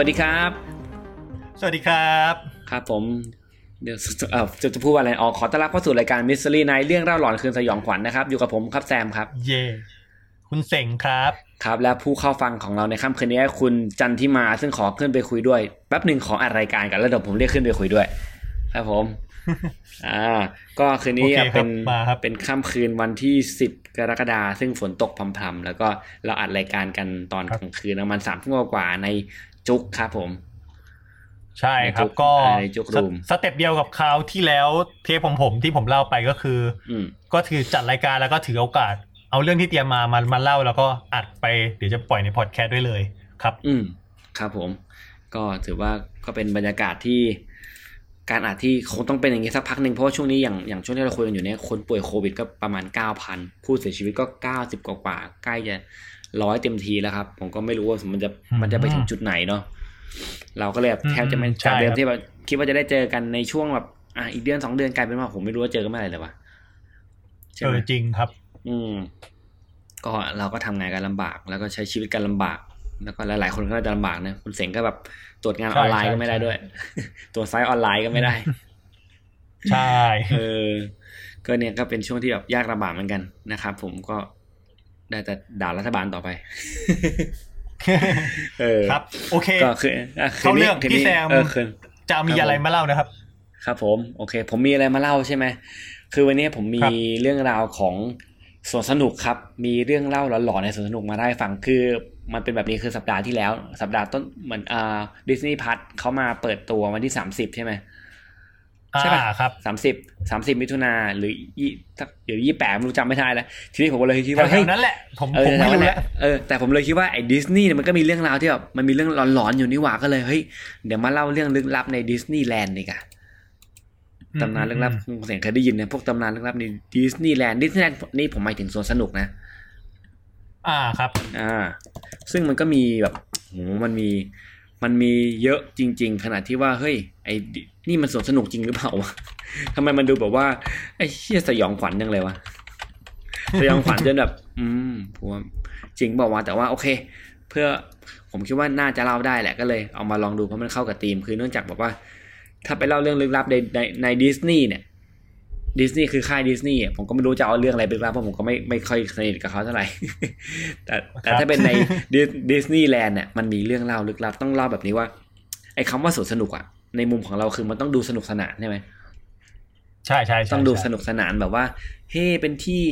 วัสดีครับ สวัสดีครับ ครับผมเดี๋ยวเอ่อจะจะพูดว่าอะไรอ๋อขอต้อนรับเข้าสู่รายการ Mystery Night เรื่องเล่าหลอนคืนสยองขวัญนะครับ อยู่กับผมครับแซมครับ เย่คุณเสงครับ ครับ และผู้เข้าฟังของเราในค่ำคืนนี้คุณจันทิมา ซึ่งขอขึ้นไปคุยด้วยแป๊บหนึ่งขออัดรายการกันแล้วเดี๋ยวผมเรียกขึ้นไปคุยด้วย ครับผม อ่า ก็คืนนี้โอเคครับเป็นมาครับเป็นค่ำคืนวันที่สิบกรกฎาคมซึ่งฝนตกพรำๆแล้วก็เราอัดรายการกันตอนกลางคืนประมาณสามทุ่มกว่าๆใน จุกครับผม ใช่ครับในจุกก็ในจุกรูมสสเต็ปเดียวกับคราวที่แล้วเทปผมผมที่ผมเล่าไปก็คือออืมก็ถือจัดรายการแล้วก็ถือโอกาส เอาเรื่องที่เตรียมมามามาเล่าแล้วก็อัดไปเดี๋ยวจะปล่อยในพอดแคสต์ด้วยเลยครับ อืมครับผม ก็ถือว่าก็เป็นบรรยากาศที่การอัดที่คงต้องเป็นอย่างนี้สักพักหนึ่งเพราะว่าช่วงนี้อย่างอย่างช่วงที่เราคุยกันอยู่เนี่ยคนป่วยโควิดก็ประมาณเก้าพันผู้เสียชีวิตก็เก้าสิบกว่าๆใกล้จะ ร้อยเต็มทีแล้วครับ ผมก็ไม่รู้ว่ามันจะอืมมันจะไปถึงจุดไหนเนาะเราก็เลยแบบแทบจะไม่อืมใช่จากเดิมครับที่แบบคิดว่าจะได้เจอกันในช่วงแบบอะอีกเดือนสองเดือนกลายเป็นว่าผมไม่รู้ว่าเจอกันเมื่อไหร่เลยวะใช่เอไหมอจริงครับ อืม ก็เราก็ทำงานกันลำบาก แล้วก็ใช้ชีวิตกันลำบาก แล้วก็หลายๆคนก็น่าจะลำบากนะคุณเสงก็แบบตรวจงานใช่ออนไลน์ใช่ก็ไม่ได้ใช่ด้วย ตรวจไซต์ออนไลน์ก็ไม่ได้ ใช่ เออ ก็เนี่ยก็เป็นช่วงที่แบบยากลำบากเหมือนกันนะครับผมก็ ได้แต่ด่ารัฐบาลต่อไป เออครับ โอเคก็คืออะคืนเข้าเรื่นี้องคืนพี่นี้แซมเออคืนจะมีอะไรมาเล่านะครับ ครับ ผม โอเค ผมมีอะไรมาเล่าใช่ไหมคือวันนี้ผมมีครับเรื่องราวของสวนสนุกครับ มีเรื่องเล่าหลอนๆในสวนสนุกมาได้ฟังคือมันเป็นแบบนี้คือสัปดาห์ที่แล้ว สัปดาห์ต้นเหมือนอ่าดิสนีย์พัทเขามาเปิดตัววันที่สามสิบใช่ไหม ใช่ปะอ่าครับสามสิบสามสิบมิถุนาหรือยี่สักเดี๋ยวยี่แปดไม่รู้จำไม่ได้แล้วทีนี้ผมก็เลยคิดว่าแถเฮ้วยๆนั้นแหละผมเออผมไม่แถวๆรู้นั้นแหแล้วละเออแต่ผมเลยคิดว่าไอ้ดิสนีย์เนี่ยมันก็มีเรื่องราวที่แบบมันมีเรื่องหลอนๆอยู่นี่หว่าก็เลยเฮ้ยเดี๋ยวมาเล่าเรื่องลึกลับในดิสนีย์แลนด์ดีกว่าตำนานลึกลับคุณเสียงเคยได้ยินนะพวกตำนานลึกลับในดิสนีย์แลนด์ดิสนีย์แลนด์นี่ผมหมายถึงสวนสนุกนะ อ่าครับ อ่า ซึ่งมันก็มีแบบโหมันมีมันมีเยอะจริง ๆ ขนาดที่ว่าเฮ้ยไอ้ดิ นี่มันสวนสนุกจริงหรือเปล่าวะทำไมมันดูแบบว่าไอ้เชี่ยสยองขวัญจังเลยวะสยองขวัญจนแบบ อืมผมว่าจริงบอกว่าแต่ว่าโอเค เพื่อผมคิดว่าน่าจะเล่าได้แหละก็เลยเอามาลองดูเพราะมันเข้ากับธีม คือเนื่องจากแบบว่า ถ้าไปเล่าเรื่องลึกลับในในในดิสนีย์เนี่ยดิสนีย์คือค่ายดิสนีย์อะผมก็ไม่รู้จะเอาเรื่องอะไรไปลึกลับเพราะผมก็ไม่ไม่ค่อยสนิทกับเขาเท่าไหร่ แต่แต่ถ้าเป็นในดิสนีย์แลนด์เนี่ยมันมีเรื่องเล่าลึกลับต้องเล่าแบบนี้ว่า ไอ้คำว่าสวนสนุกอะ ในมุมของเราคือมันต้องดูสนุกสนานใช่ไหมใช่ใช่ใช่ต้องดูใช่สนุกสนานแบบว่า เฮ้เป็นที่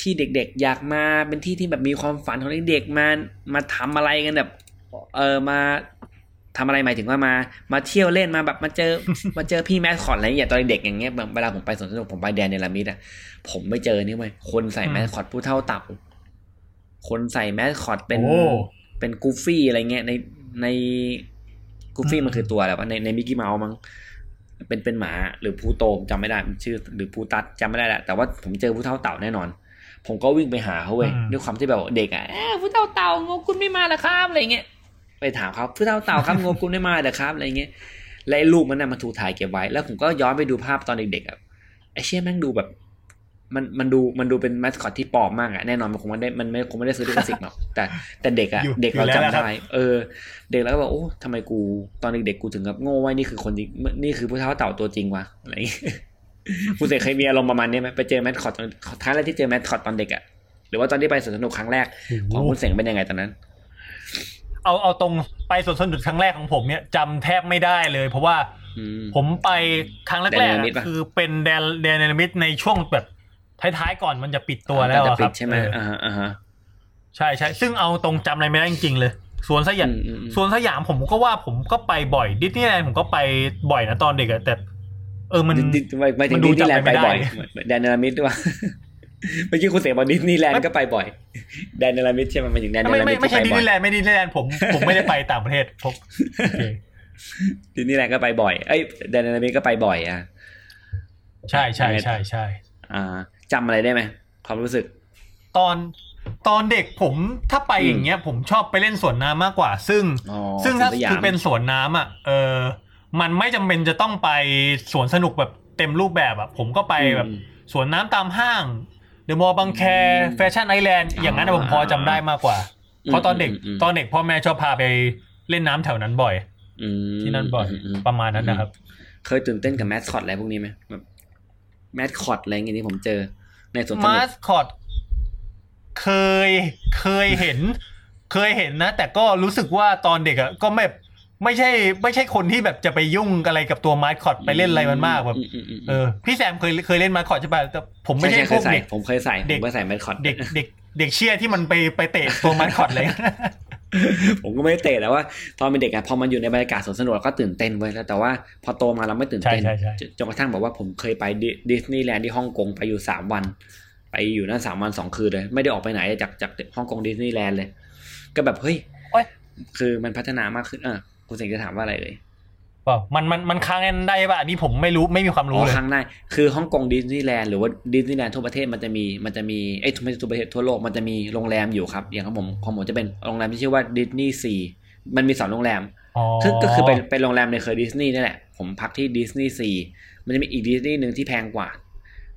ที่เด็กๆ อยากมาเป็นที่ที่แบบมีความฝันของเด็กๆมามาทำอะไรกันแบบ เออมาทำอะไรหมายถึงว่ามา มาเที่ยวเล่นมาแบบมาเจอ มาเจอพี่แมสคอตอะไรอย่างเงี้ยตอนเด็กอย่างเงี้ยแบบเวลาผมไปสวนสนุกผมไปแดนเนรมิตอะผมไม่เจอนี่เว้ยคนใส่แมสคอตผู้เฒ่าเต่าคนใส่แมสคอตเป็นโอ้เป็นกูฟี่อะไรเงี้ยในใน กูฟี่อืมมันคือตัวอะไรวะในในมิกกี้เมาส์มั้งเป็นเป็นหมาหรือพลูโตผมจำไม่ได้มันชื่อ หรือพูตัดจำไม่ได้แหละแต่ว่าผมเจอผู้เฒ่าเต่าแน่นอน ผมก็วิ่งไปหาเขาเว้ยด้วยความที่แบบเด็กอะเอ้ยผู้เฒ่าเต่างงคุณไม่มาเหรอครับอะไรเงี้ยไปถามเขาผู้เฒ่าเต่าครับงงคุณไม่มาเหรอครับอะไรเงี้ยและไอ้รูปมันน่ะมันถูกถ่ายเก็บไว้ แล้วผมก็ย้อนไปดูภาพตอนเด็กๆอะไอ้เชี่ยแม่งดูแบบ มันมันดูมันดูเป็นมาสคอตที่ปลอมมากอะแน่นอนมันคงไม่ได้มันไม่คงไม่ได้ซื้อลิขสิทธิ์หรอกแต่แต่เด็กอะอยู่เด็กเราอยู่แล้วจำนะครับได้เออ เด็กแล้วก็บอกโอ้ทำไมกูตอนเด็กๆกูถึงกับโง่ไว้นี่คือคนจริงนี่คือผู้เฒ่าเต่าตัวจริงวะอะไรอย่างเงี้ยคุณเสกเคยมีอารมณ์ประมาณนี้ไหมไปเจอแมสคอตตอนครั้งแรกที่เจอแมสคอตตอนเด็กอะหรือว่าตอนที่ไปสวนสนุกครั้งแรกของคุณเสกเป็นยังไงตอนนั้น เอาเอาตรงไปสวนสนุกครั้งแรกของผมเนี่ยจำแทบไม่ได้เลย เพราะว่าอืมผมไปครั้งแรแดกนๆเนลมิดอะปะคือเป็นแดนแดนเนลมิดในช่วงแบบ ท้ายๆก่อนมันจะปิดตัวแล้วจะอะคปิรัดบใช่ไหมเอออ่าฮะอ่าฮะใช่ใช่ซึ่งเอาตรงจำอะไรไม่ได้จริงๆเลยสวนสยามอืมอืมอืมสวนสยามผมก็ว่าผมก็ไปบ่อยดิสนีย์แลนด์ผมก็ไปบ่อยนะตอนเด็กอะแต่ เออมันดิดิไม่ไม่ถึมังนดูดิสนีย์แลนด์จำอะไรไปไม่ได้บ่อยแดนเนลมิดด้วยวะเมื่อกี้คุณเสกบอกดิสนีย์แลนด์ก็ไปบ่อยแดนเนลามิดใช่ไหมหมายถึงแดนเนไม่ลาไม่มิดไม่ใช่ดิที่สไปบ่อนียย์แลนด์ไม่ดิสนีย์แลนด์ผมผมไม่ได้ไปต่างประเทศผมโอเคดิสนีย์แลนด์ก็ไปบ่อยเอ้ยแดนเนลามิดก็ไปบ่อยอะใช่ใช่ใช่ใช่อ่า จำอะไรได้ไหมความรู้สึก ตอนตอนเด็กผมถ้าไปอย่างเงี้ย ผมชอบไปเล่นสวนน้ำมากกว่า ซึ่งอ๋อซึ่งถ้าสวนสยามคือเป็นสวนน้ำอะเออมันไม่จำเป็นจะต้องไปสวนสนุกแบบเต็มรูปแบบอะผมก็ไปแบบอืมสวนน้ำตามห้างเดอะมอลล์บางแคอืมแฟชั่นไอแลนด์อย่างนั้นอะอ่าผมพอจำได้มากกว่าอืมเพราะตอนเด็กอืมอืมตอนเด็กพ่อแม่ชอบพาไปเล่นน้ำแถวนั้นบ่อยอืมที่นั่นบ่อยมประมาณนั้นนะครับ เคยตื่นเต้นกับแมสคอตอะไรพวกนี้ไหมแบบ แมสคอตอะไรอย่างเงี้ยที่ผมเจอ ในสวนสนุมากสคอตเคยเคยเห็น เคยเห็นนะ แต่ก็รู้สึกว่าตอนเด็กอะก็ไม่ไม่ใช่ ไม่ใช่คนที่แบบจะไปยุ่งอะไรกับตัวมาสคอตไปเล่นอะไรมันมากแบบอืมอืมอืมเออพี่แซมเคยเคยเล่นมาสคอตใช่ป่ะแต่ผมไม่ใช่ใช่ใช่พเควยกใส่เด็กผมเคยใส่ผเด็กมก็ใส่แมสคอตเด็กเด็กเด็กเชี่ยที่มันไปไปเตะตัวมาสคอตเลย ผมก็ไม่ได้เตะแต่ว่า ตอนเป็นเด็กอะพอมันอยู่ในบรรยากาศสวนสนุกเราก็ตื่นเต้นเว้ยแล้วแต่ว่าพอโตมาเราไม่ตื่นเต้นใช่ใช่ใช่จนจนกระทั่งบอกว่าผมเคยไปดิดิสนีย์แลนด์ที่ฮ่องกงไปอยู่สามวัน ไปอยู่นั่นสามวันสองคืนเลย ไม่ได้ออกไปไหนจากจากฮ่องกงดิสนีย์แลนด์เลย ก็แบบเฮ้ยโอ๊ยคือมันพัฒนามากขึ้นเออคุณเสกจะถามว่าอะไรเลย เปล่ามันมันมันค้างกันได้ป่ะอันนี้ผมไม่รู้ไม่มีความรู้อ๋อเลยค้างได้คือฮ่องกงดิสนีย์แลนด์หรือว่าดิสนีย์แลนด์ทั่วประเทศมันจะมีมันจะมีเอ้ยไม่ใช่ทั่วประเทศทั่วโลกมันจะมีโรงแรมอยู่ครับ อย่างของผมของผมจะเป็นโรงแรมที่ชื่อว่าดิสนีย์ซีมันมีสองโรงแรมอ๋อคือก็คือเป็นเป็นโรงแรมในเคยดิสนีย์นี่แหละผมพักที่ดิสนีย์ซีมันจะมีอีกดิสนีย์หนึ่งที่แพงกว่า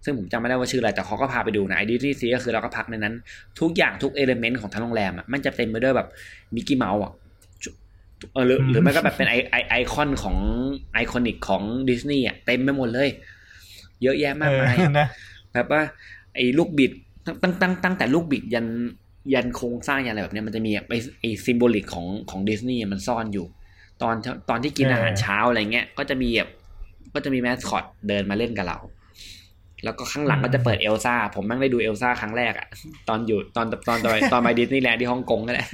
ซึ่งผมจำไม่ได้ว่าชื่ออะไรแต่เขาก็พาไปดูนะไอ้ดิสนีย์ซีก็คือเราก็พักในนั้น ทุกอย่างทุก element ของทั้งโรงแรมอะมันจะเต็มไปด้วยแบบมิกกี้เมาส์อะ เออหรือหรือไม่ก็แบบเป็นไอไอไอคอนของ iconic ของดิสนีย์อะเต็มไปหมดเลย เยอะแยะมากมายเออนะแบบว่า ไอ้ลูกบิดตั้งตั้งตั้งตั้งแต่ลูกบิดยันยันโครงสร้างยันอะไรแบบเนี้ยมันจะมีไอ้ไอ้ symbolic ของของดิสนีย์มันซ่อนอยู่ ตอนตอนที่กินอาหารเช้าอะไรเงี้ย ก็จะมีแบบก็จะมีแมสคอตเดินมาเล่นกับเรา แล้วก็ข้างหลังก็จะเปิดเอลซ่า ผมแม่งได้ดูเอลซ่าครั้งแรกอะตอนอยู่ตอนตอนตอนตอนไปดิสนีย์แลนด์ที่ฮ่องกงนั่นแหละ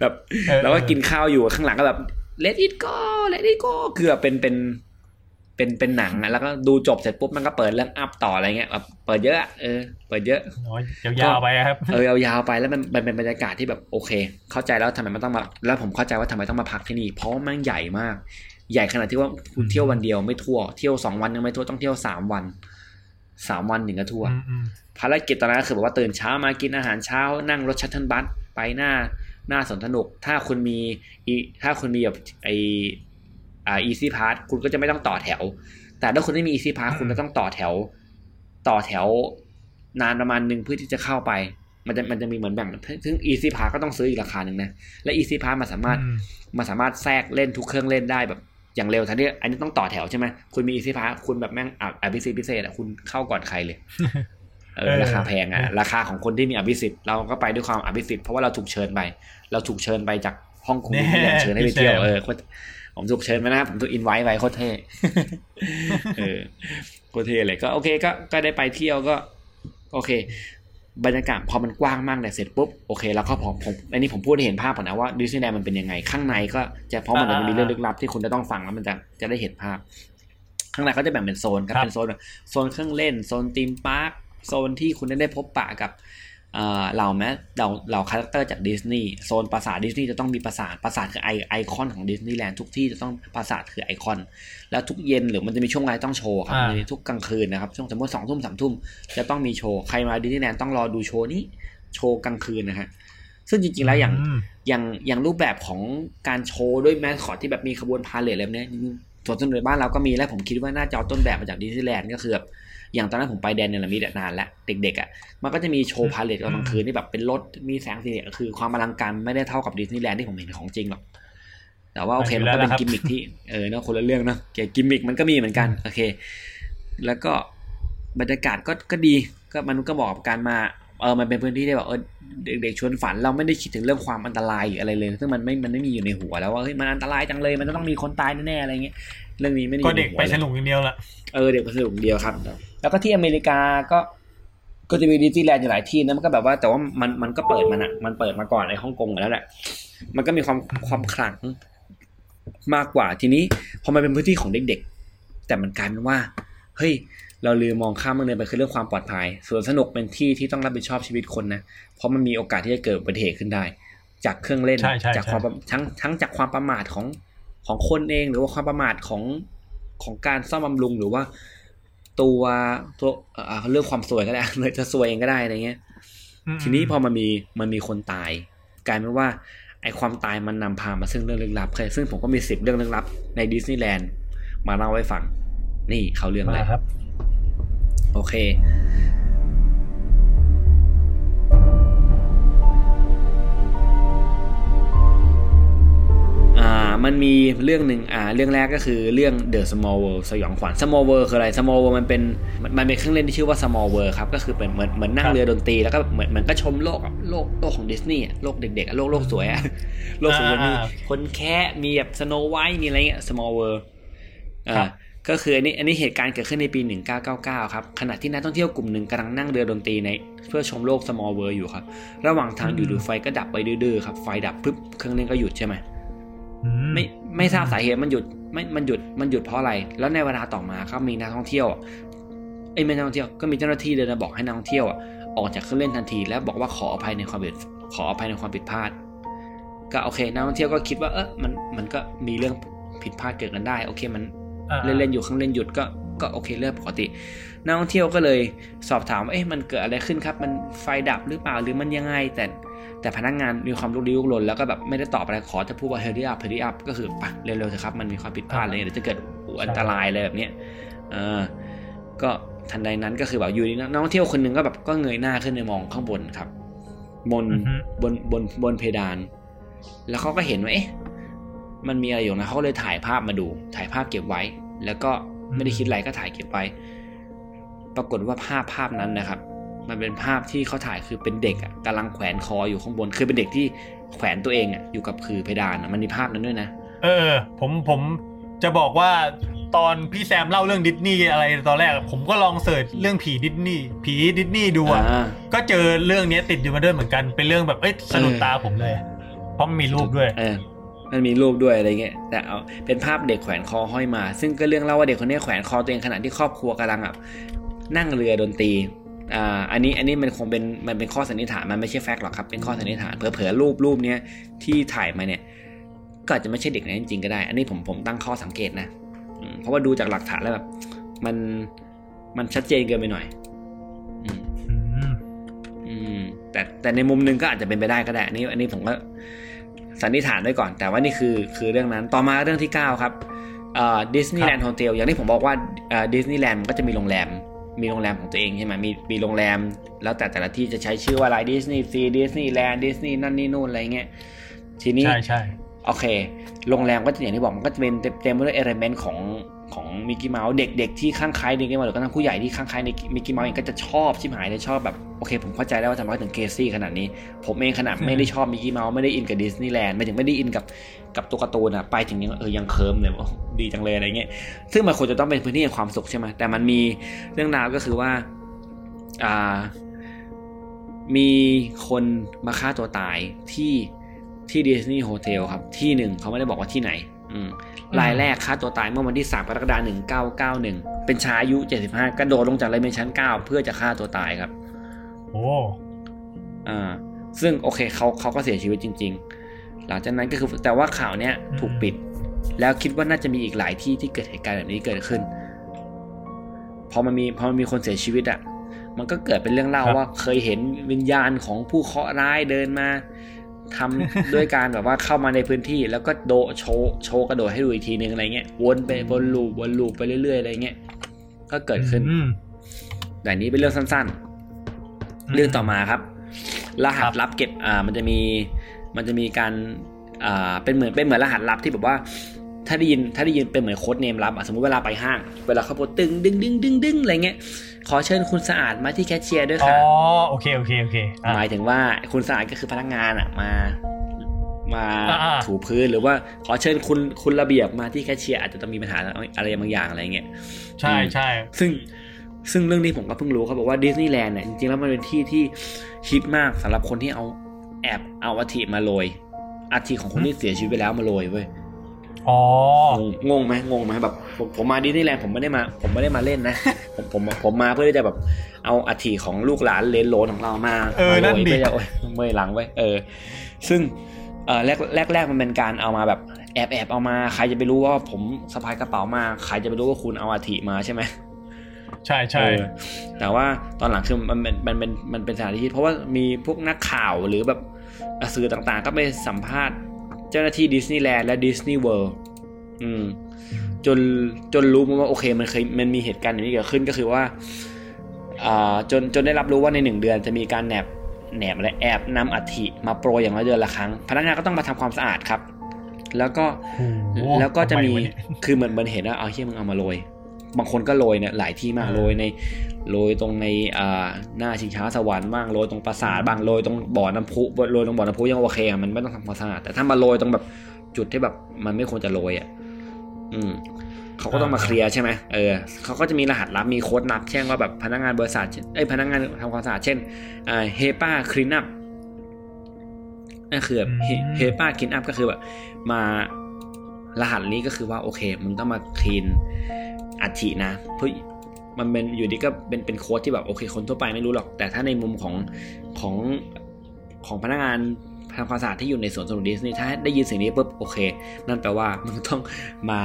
แบบเออแล้วก็กินข้าวอยู่ข้างหลังก็แบบ let it go let it go คือแบบเป็นเป็นเป็นเป็นหนังอะแล้วก็ดูจบเสร็จปุ๊บมันก็เปิดเรื่อง Up ต่ออะไรเงี้ยแบบเปิดเยอะอะเออเปิดเยอะโอ้ยยาวๆไปครับเออยาวๆไปแล้วมันมันเป็นบรรยากาศที่แบบโอเค เข้าใจแล้วทำไมมันต้องมาแล้วผมเข้าใจว่าทำไมต้องมาพักที่นี่เพราะว่ามันใหญ่มาก ใหญ่ขนาดที่ว่าคุณเที่ยววันเดียวไม่ทั่วเที่ยวสองวันยังไม่ทั่วต้องเที่ยวสามวันสามวันถึงจะทั่วอืมอืมภารกิจตอนนั้นก็คือแบบว่าตื่นเช้ามากินอาหารเช้า นั่งรถ shuttle bus ไปหน้าห น้าสวนสนุก ถ้าคุณมีอีถ้าคุณมีแบบไออ่า easy pass คุณก็จะไม่ต้องต่อแถว แต่ถ้าคุณไม่มี easy pass คุณจะต้องต่อแถว ต่อแถวนานประมาณหนึ่งเพื่อที่จะเข้าไป มันจะมันจะมีเหมือนแบ่งซึ่ง easy pass ก็ต้องซื้ออีกราคาหนึ่งนะ และ easy pass มันสามารถอืมมันสามารถแทรกเล่นทุกเครื่องเล่นได้แบบอย่างเร็วทันทีอันนี้ต้องต่อแถวใช่ไหมคุณมี easy pass คุณแบบแม่งอะอภิสิทธิ์พิเศษอะคุณเข้าก่อนใครเลย เออเออราคาแพงอะราคาของคนที่มีอภิสิทธิ์เราก็ไปด้วยความอภิสิทธิ์เพราะว่าเราถูกเชิญไป เราถูกเชิญไปจากฮ่องกงแน่ที่เชิญให้ไปเที่ยวพี่แซมเออโคตรผมถูกเชิญมานะผมถูกอินไว้ไปโคตรเท่เออโคตรเท่เลยก็โอเคก็ก็ได้ไปเที่ยวก็ โอเค บรรยากาศพอมันกว้างมากเนี่ยเสร็จปุ๊บโอเคแล้วก็พอผมอันนี้ผมพูดให้เห็นภาพก่อนนะว่าดิสนีย์แลนด์มันเป็นยังไง ข้างในก็จะเพราะมันจะมีเรื่องลึกลับที่คุณจะต้องฟังแล้วมันจะจะได้เห็นภาพ ข้างในเขาจะแบ่งเป็นโซนครับครับเป็นโซนแบบโซนเครื่องเล่นโซน theme park โซนที่คุณได้พบปะกับเอ่อเหล่าแม้เหล่าเหล่า character จากดิสนีย์โซนปราสาทดิสนีย์จะต้องมีปราสาทปราสาทคือไอไอคอนของดิสนีย์แลนด์ทุกที่จะต้องปราสาทคือไอคอน แล้วทุกเย็นหรือมันจะมีช่วงอะไรต้องโชว์ครับอ่ามันจะมีทุกกลางคืนนะครับช่วงสมมติสองทุ่มสามทุ่มจะต้องมีโชว์ใครมาดิสนีย์แลนด์ต้องรอดูโชว์นี้โชว์กลางคืนนะฮะซึ่งจริงๆแล้วอย่างมอย่างอย่างรูปแบบของการโชว์ด้วยแมสคอตที่แบบมีขบวนพาเหรดอะไรแบบเนี้ยสวนสนุกในบ้านเราก็มีและผมคิดว่าน่าจะเอาต้นแบบมาจากดิสนีย์แลนด์ก็คือแบบ อย่างตอนนั้นผมไปแดนเนรมิตนานแล้วเด็กๆอะมันก็จะมีโชว์พาเหรดตอนกลางคืนที่แบบเป็นรถมีแสงสีเนี่ยคือความอลังการไม่ได้เท่ากับดิสนีย์แลนด์ที่ผมเห็นของจริงหรอกแต่ว่าโอเคอยู่มันแล้วก็เป็นนะครับกิมมิคที่เออเนอะคนละเรื่องเนาะเกี่ยวกับกิมมิคมันก็มีเหมือนกันโอเค แล้วก็บรรยากาศก็ก็ดีก็มันก็บอกกับการมาเออมันเป็นพื้นที่ที่แบบเออเด็กๆชวนฝันเราไม่ได้คิดถึงเรื่องความอันตรายหรืออะไรเลยซึ่งมันไม่มันไม่มีอยู่ในหัวแล้วว่าเฮ้ยมันอันตรายจังเลยมันจะต้องมีคนตายแน่ๆอะไรเงี้ยเรื่องนี้ไม่ได้อก็ยู่ในเด็กหัวไปเลยสนุกอย่างเดียวละเออเด็กไปสนุกเดียวครับ แล้วก็ที่อเมริกาก็ก็จะมีดิสนีย์แลนด์อยู่หลายที่นะมันก็แบบว่าแต่ว่ามันมันก็เปิดมันอะมันเปิดมาก่อนในฮ่องกงอยู่แล้วแหละ มันก็มีความความขลังมากกว่าทีนี้พอมันเป็นพื้นที่ของเด็กๆ แต่มันกลายเป็นว่า เฮ้ย เราลืมมองข้ามเรื่องนึงไปคือเรื่องความปลอดภัยสวนสนุกเป็นที่ที่ต้องรับผิดชอบชีวิตคนนะเพราะมันมีโอกาสที่จะเกิดอุบัติเหตุขึ้นได้ จากเครื่องเล่นใช่ใช่จากใช่ความประทั้งทั้งจากความประมาทของของคนเอง หรือว่าความประมาทของของการซ่อมบำรุงหรือว่า ตัวตัวเอ่อเรื่องความสวยก็ได้เลยจะสวยเองก็ได้อะไรเงี้ยอืมทีนี้พอมันมีมันมีคนตาย กลายเป็นว่า ไอความตายมันนำพามาซึ่งเรื่องลึกลับเคยซึ่งผมก็มีสิบเรื่องลึกลับ ในดิสนีย์แลนด์มาเล่าให้ฟัง นี่เขาเรื่องเลมายครับ โอเค มันมีเรื่องหนึ่งอ่าเรื่องแรกก็คือเรื่อง The Small World สยองขวัญ Small World คืออะไร Small World มันเป็นมันมันเป็นเครื่องเล่นที่ชื่อว่า Small World ครับก็คือเป็นเหมือนเหมือนนั่คงรับเรือดนตรีแล้วก็เหมือนเหมือนก็ชมโลกอะโลกโลกของดิสนีย์อะโลกเด็กๆอะโลกโลกสวยอะโลกสวยมันมีอ่าคนแค่มีแบบ Snow White มีอะไรเงี้ย Small World อ่าครับก็คืออันนี้อันนี้เหตุการณ์เกิดขึ้นในปี 1999 ครับขณะที่นักท่องเที่ยวกลุ่มหนึ่งกำลังนั่งเรือดนตรีในเพื่อชมโลก small world อยู่ครับ ระหว่างทางอยู่ดูไฟก็ดับไปดื้อๆครับ ไฟดับปุ๊บเครื่องเล่นก็หยุดใช่ไหมอื ไม่ไม่ทราบสาเหตุมันหยุดไม่มันหยุดมันหยุดเพราะอะไร แล้วในเวลาต่อมาครับมีนักท่องเที่ยวอะเอ้ยไม่ใช่นักท่องเที่ยวก็มีเจ้าหน้าที่เดินมาบอกให้นักท่องเที่ยวอะออกจากเครื่องเล่นทันที แล้วบอกว่าขออภัยในความผิดขออภัยในความผิดพลาด ก็โอเคนักท่องเที่ยวก็คิดว่าเออมันมันก็มีเรื่องผิดพลาดเกิดกันได้ โอเคมันอ่าเล่นเล่นๆอยู่ข้างเล่นหยุดก็ ก็โอเคเรื่องปกตินักท่องเที่ยวก็เลยสอบถามว่าเอ๊ะมันเกิดอะไรขึ้นครับ มันไฟดับหรือเปล่าหรือมันยังไง แต่แต่พนักงานมีความลุกลี้ลุกลนแล้วก็แบบไม่ได้ตอบอะไรขอจะพูดว่า hurry up hurry up ก็คือปะเร็วๆเถอะครับมันมีความผิดพลาดอะไรเดี๋ยวจะเกิดอันตรายอะไรแบบเนี้ยเออก็ทันใดนั้นก็คือแบบอยู่ดีนักท่องเที่ยวคนหนึ่งก็แบบก็เงยหน้าขึ้นไปมองข้างบนครับ บนอือฮึบนบนบนเพดาน แล้วเขาก็เห็นว่าเอ๊ะมันมีอะไรอยู่นะเขาก็เลยถ่ายภาพมาดู ถ่ายภาพเก็บไว้ แล้วก็ ไม่ได้คิดอะไรก็ถ่ายเก็บไว้ ปรากฏว่าภาพภาพนั้นนะครับ มันเป็นภาพที่เขาถ่ายคือเป็นเด็กอะกำลังแขวนคออยู่ข้างบน คือเป็นเด็กที่แขวนตัวเองอะอยู่กับคือเพดานอะมันมีภาพนั้นด้วยนะ เออ ผมผมจะบอกว่าตอนพี่แซมเล่าเรื่องดิสนีย์อะไรตอนแรกอะผมก็ลอง search เรื่องผีดิสนีย์ผีดิสนีย์ดูอะอ่าก็เจอเรื่องเนี้ยติดอยู่มาด้วยเหมือนกันเป็นเรื่องแบบเอ้ยสะดุดตาผมเลย เพราะมันมีรูปด้วยเออ มันมีรูปด้วยอะไรเงี้ยแต่เอาเป็นภาพเด็กแขวนคอห้อยมา ซึ่งก็เรื่องเล่าว่าเด็กคนนี้แขวนคอตัวเองขณะที่ครอบครัวกำลังอะนั่งเรือดนตรีอ่าอันนี้อันนี้มันคงเป็นมันเป็นข้อสันนิษฐานมันไม่ใช่ fact หรอกครับเป็นข้อสันนิษฐานเผลอๆรูปรูปเนี้ยที่ถ่ายมาเนี่ยก็อาจจะไม่ใช่เด็กนั้นจริงๆก็ได้ อันนี้ผมผมตั้งข้อสังเกตนะอืมเพราะว่าดูจากหลักฐานแล้วแบบ มันมันชัดเจนเกินไปหน่อยอืมอืมอืมแต่แต่ในมุมหนึงก็อาจจะเป็นไปได้ก็ได้อันนี้ อันนี้ผมก็ สันนิษฐานไว้ก่อน แต่ว่านี่คือคือเรื่องนั้นต่อมาเรื่องที่ 9 ครับเอ่อ Disneyland Hotel อย่างที่ผมบอกว่าเอ่อดิสนีย์แลนด์มันก็จะมีโรงแรม มีโรงแรมของตัวเองใช่ไหมมีมีโรงแรม แล้วแต่แต่ละที่จะใช้ชื่อว่าอะไรดิสนีย์ซีดิสนีย์แลนด์ดิสนีย์นั่นนี่นู่นอะไรเงี้ยทีนี้ใช่ใช่ โอเค โรงแรมก็จะอย่างที่บอกมันก็จะเป็นเต็มเต็มไปด้วย element ของของมิกกี้เมาส์เด็กๆที่คลั่งไคล้มิกกี้เมาส์หรือก็ทั้งผู้ใหญ่ที่คลั่งไคล้ในมิกกี้เมาส์เองก็จะชอบชิบหายเลยชอบแบบโอเค ผมเข้าใจได้ว่าทำไมถึง crazy ขนาดนี้ ผมเองขนาดไม่ได้ชอบมิกกี้เมาส์ไม่ได้อินกับดิสนีย์แลนด์ไม่ถึงไม่ได้อินกับกับตัวการ์ตูนอะไปถึงยังเออยังเคลิ้มเลยว่าดีจังเลยอะไรเงี้ยซึ่งมันควรจะต้องเป็นพื้นที่แห่งความสุขใช่ไหมแต่มันมีเรื่องราวก็คือว่าอ่ามีคนมาฆ่าตัวตายที่ ที่ดิสนีย์โฮเทลครับ ที่หนึ่งเขาไม่ได้บอกว่าที่ไหนอืมรายแรกฆ่าตัวตายเมื่อวันที่ 3 กรกฎาคม 1991 เป็นชายอายุ 75 กระโดดลงจากเรือเมนชั้น 9 เพื่อจะฆ่าตัวตายครับ โอ้อ่าซึ่งโอเคเขาเขาก็เสียชีวิตจริง ๆ หลังจากนั้นก็คือแต่ว่าข่าวเนี้ยถูกปิด แล้วคิดว่าน่าจะมีอีกหลายที่ที่เกิดเหตุการณ์แบบนี้เกิดขึ้น พอมันมีพอมันมีคนเสียชีวิตอะ มันก็เกิดเป็นเรื่องเล่าครับว่าเคยเห็นวิญญาณของผู้เคราะห์ร้ายเดินมา ทำด้วยการแบบว่าเข้ามาในพื้นที่แล้วก็โดดโชว์โชว์กระโดดให้ดูอีกทีนึงอะไรเงี้ยวนไปวนลูปวนลูปไปเรื่อยๆอะไรเงี้ยก็เกิดขึ้นอืมแต่นี้เป็นเรื่องสั้นอืมๆเรื่องต่อมาครับ รหัครัสบลับเก็บอ่ามันจะมีมันจะมีการอ่าเป็นเหมือนเป็นเหมือนรหัสลับที่แบบว่า ถ้าได้ยินถ้าได้ยินเป็นเหมือนโค้ดเนมลับอะสมมติเวลาไปห้าง เวลาเขาพูดตึงดึงดึงดึงดึงอะไรเงี้ยขอเชิญคุณสะอาดมาที่แคชเชียร์ด้วยอ๋อค่ะโอเคโอเคโอเคอะหมายถึงว่าคุณสะอาดก็คือพนักงานอะมามาอ่าๆถูพื้นหรือว่าขอเชิญคุณคุณระเบียบมาที่แคชเชียร์อาจจะต้องมีปัญหาอะไรบางอย่างอะไรเงี้ยใช่ใช่ซึ่งซึ่งเรื่องนี้ผมก็เพิ่งรู้เขาบอกว่าดิสนีย์แลนด์เนี่ยจริงๆแล้วมันเป็นที่ที่ฮิตมากสำหรับคนที่เอาแอบเอาอัฐิมาโรยอัฐิของคนที่เสียชีวิตไปแล้วมาโรยเว้ย อ๋องงงงไหมงงไหมแบบผมผมมาดิสนีย์แลนด์ผมไม่ได้มา ผมไม่ได้มาเล่นนะ ผมผมผมมาเพื่อที่จะแบบเอาอัฐิของลูกหลานเลนโหลนของเรามาเออมาโรยนั่นดิเพื่อจะโอ้ยเมื่อยหลังเว้ยเออ ซึ่งเออแรกแรกแรกมันเป็นการเอามาแบบแอบแอบเอามาใครจะไปรู้ว่าผมสะพายกระเป๋ามาใครจะไปรู้ว่าคุณเอาอัฐิมาใช่ไหมใช่ใช่เออแต่ว่าตอนหลังคือมันเป็นมันเป็นมันเป็นสถานที่เพราะว่ามีพวกนักข่าวหรือแบบสื่อต่างๆ ก็ไปสัมภาษณ์ เจ้าหน้าที่ดิสนีย์แลนด์และดิสนีย์เวิลด์อืม จนจนรู้มาว่าโอเค มันเคยมันมีเหตุการณ์อย่างนี้เกิดขึ้นก็คือว่าอ่าจนจนได้รับรู้ว่าในหนึ่งเดือนจะมีการแหนบแหนบอะไรแอบนำอัฐิมาโปรยอย่างน้อยเดือนละครั้ง พนักงานก็ต้องมาทำความสะอาดครับ แล้วก็โอ้โหแล้วก็จะมีทำไวเนี่ยคือเหมือนเหมือนเห็นว่าเอาเฮียมึงเอามาโรย บางคนก็โรยเนี่ยหลายที่มากเออโรยในโรยตรงในอ่าหน้าชิงช้าสวรรค์บ้างโรยตรงปราสาทบ้างโรยตรงบ่อน้ำพุโรยตรงบ่อน้ำพุยังโอเคอะมันไม่ต้องทำความสะอาดแต่ถ้ามาโรยตรงแบบจุดที่แบบมันไม่ควรจะโรยอะอืมเขาก็ต้องมาเคลียร์ใช่ไหมเออเขาก็จะมีรหัสลับมีโค้ดลับแช่งว่าแบบพนักงานบริษัทเช่นเอ้ยพนักงานทำความสะอาดเช่นอ่าเฮป้าคลีนอัพนั่นคือแบบเฮป้าคลีนอัพก็คือแบบมารหัสนี้ก็คือว่าโอเคมึงต้องมาคลีน อัฐินะเพื่อมันเป็นอยู่ดีก็เป็นเป็นโค้ดที่แบบโอเค คนทั่วไปไม่รู้หรอก แต่ถ้าในมุมของของของพนักงานทำความสะอาดที่อยู่ในสวนสนุกดิสนีย์ถ้าได้ยินเสียงนี้ปุ๊บโอเค นั่นแปลว่ามึงต้องมา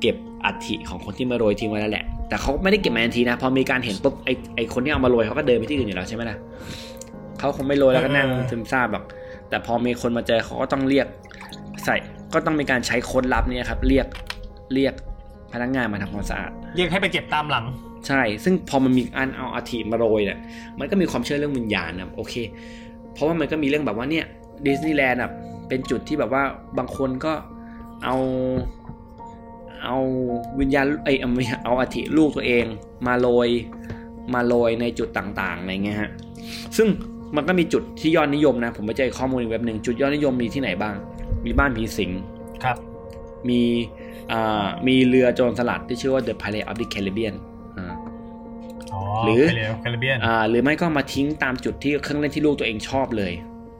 เก็บอัฐิของคนที่มาโรยทิ้งไว้แล้วแหละ แต่เขาไม่ได้เก็บมาทันทีนะ พอมีการเห็นปุ๊บไอไอคนที่เอามาโรยเขาก็เดินไปที่อื่นอยู่แล้วใช่ไหมล่ะเขาคงไม่โรยแล้วก็นั่งซึมซาบหรอกแต่พอมีคนมาเจอเขาก็ต้องเรียก ใส่ก็ต้องมีการใช้โค้ดลับเนี่ยครับ เรียกเรียก พนักงานมาทำความสะอาดเรียกให้ไปเก็บตามหลัง ใช่ ซึ่งพอมันมีอันเอาอาถิมาโรยเนี่ยมันก็มีความเชื่อเรื่องวิญญาณนะโอเค เพราะว่ามันก็มีเรื่องแบบว่าเนี่ยดิสนีย์แลนด์อะเป็นจุดที่แบบว่าบางคนก็เอาเอาวิญญาณเอ้ยเอาไม่ใช่เอาอาถิลูกตัวเองมาโรยมาโรยในจุดต่างๆอะไรเงี้ยฮะซึ่งมันก็มีจุดที่ยอดนิยมนะ ผมไปเจอข้อมูลในเว็บหนึ่งจุดยอดนิยมมีที่ไหนบ้าง มีบ้านผีสิงครับ มีอ่ามีเรือโจรสลัดที่ชื่อว่า The Pirate of the Caribbean อ่าอ๋อหรือไปเร็วแคริบเบียนอ่าหรือไม่ก็มาทิ้งตามจุดที่เครื่องเล่นที่ลูกตัวเองชอบเลย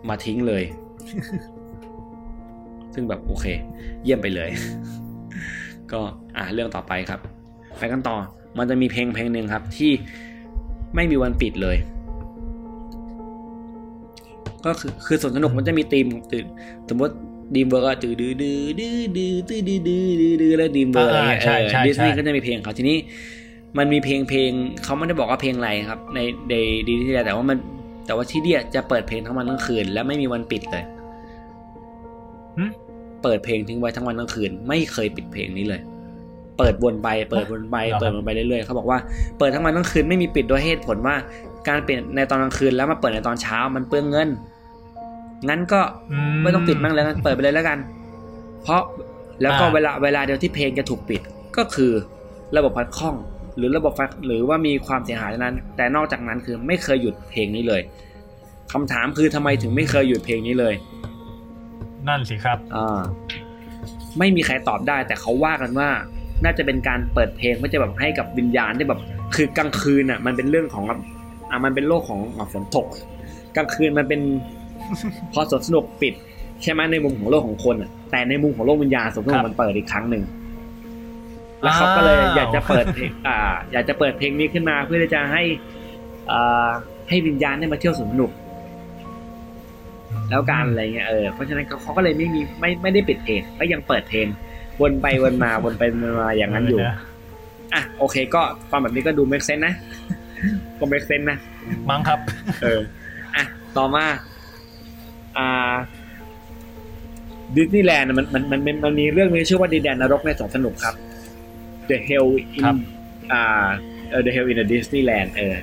มาทิ้งเลย ซึ่งแบบโอเค เยี่ยมไปเลย ก็อ่าเรื่องต่อไปครับ ไปกันต่อมันจะมีเพลงเพลงหนึ่งครับ ที่ไม่มีวันปิดเลย ก็คือคือสวนสนุกมันจะมีธีมตื่นสมมติ ดีมเบอร์ก็ตื่นดื้อดื้อดื้อดื้อดื้อดื้อดื้อดื้อดื้อแล้วดีมเบอร์อะไรเงี้ยอ่าใช่ใช่ดิสนีย์ใช่ก็จะมีเพลงของเขาทีนี้ มันมีเพลงเพลงเขาไม่ได้บอกว่าเพลงอะไรครับ ในในดีที่แต่ว่ามัน แต่ว่าที่เดียจะเปิดเพลงทั้งวันทั้งคืน และไม่มีวันปิดเลยหึเปิดเพลงทิ้งไว้ทั้งวันทั้งคืน ไม่เคยปิดเพลงนี้เลย เปิดวนไป เปิดวนไปเหรอครับเปิดวนไปเรื่อยๆเขาบอกว่าเปิดทั้งวันทั้งคืนไม่มีปิดด้วยเหตุผลว่า การเปิดในตอนกลางคืนแล้วมาเปิดในตอนเช้ามันเปลืองเงิน งั้นก็ไม่ต้องปิดมั่งแล้วกันเปิดไปเลยแล้วกัน เพราะแล้วก็อ่าเวลาเวลาเดียวที่เพลงจะถูกปิดก็คือระบบพัดคล่อง หรือระบบไฟหรือว่ามีความเสียหายเท่านั้น แต่นอกจากนั้นคือไม่เคยหยุดเพลงนี้เลยคำถามคือทำไมถึงไม่เคยหยุดเพลงนี้เลย นั่นสิครับอ่าไม่มีใครตอบได้ แต่เขาว่ากันว่า น่าจะเป็นการเปิดเพลงเพื่อจะแบบให้กับวิญญาณที่แบบ คือกลางคืนอะ มันเป็นเรื่องของอะมันเป็นโลกของอะฝนตกกลางคืนมันเป็น พอสวนสนุกปิด ใช่ไหมในมุมของโลกของคนอะ แต่ในมุมของโลกวิญญาณสวนสนุครักบมันเปิดอีกครั้งหนึ่งแล้วเขาก็เลยอ้าวอยากจะเปิดเพลงอ่า อยากจะเปิดเพลงนี้ขึ้นมาเพื่อที่จะให้อ่าให้วิญญาณได้มาเที่ยวสวนสนุก แล้วการอะไรเงี้ยเออเพราะฉะนั้นเขาเขาก็เลยไม่มีไม่ไม่ได้ปิดเพลงก็ยังเปิดเพลงวนไปวนมาวนไปวนมาอย่างนั้นอยู่เนะอะโอเค ก็ฟังแบบนี้ก็ดูเมคเซนนะก็เมคเซนนะมั้งครับ เอออะต่อมา อ่าดิสนีย์แลนด์มันมันมันมันมันมีเรื่องนี้ชื่อว่าดินแดนนรกในสวนสนุกครับ The Hell in ครับอ่าเออ The Hell in the Disneyland เออ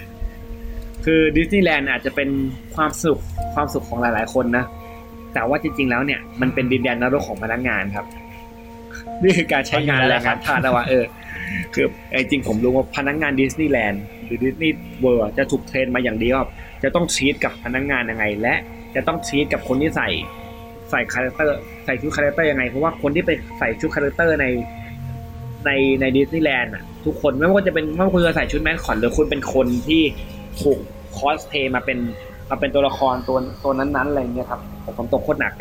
คือดิสนีย์แลนด์อาจจะเป็นความสุขความสุขของหลาย ๆ คนนะ แต่ว่าจริง ๆ แล้วเนี่ยมันเป็นดินแดนนรกของพนักงานครับ นี่คือการใช้งานแรงงานทาสนะว่าเออ คือไอ้จริงผมรู้ว่าพนักงานดิสนีย์แลนด์หรือดิสนีย์เวิลด์จะถูก train มาอย่างดีว่าจะต้องชีตกับพนักงานยังไง และ จะต้องชีตกับคนที่ใส่ใส่ characterใส่ชุด character ยังไง เพราะว่าคนที่ไปใส่ชุด character ในในในดิสนีย์แลนด์อะ ทุกคนไม่ว่าจะเป็นไม่ว่าคุณจะใส่ชุดแมสคอตหรือคุณเป็นคนที่ถูกคอสเพย์มาเป็นมาเป็นตัวละครตัวตัวนั้นๆอะไรอย่างเงี้ยครับผมตกโคตรหนัก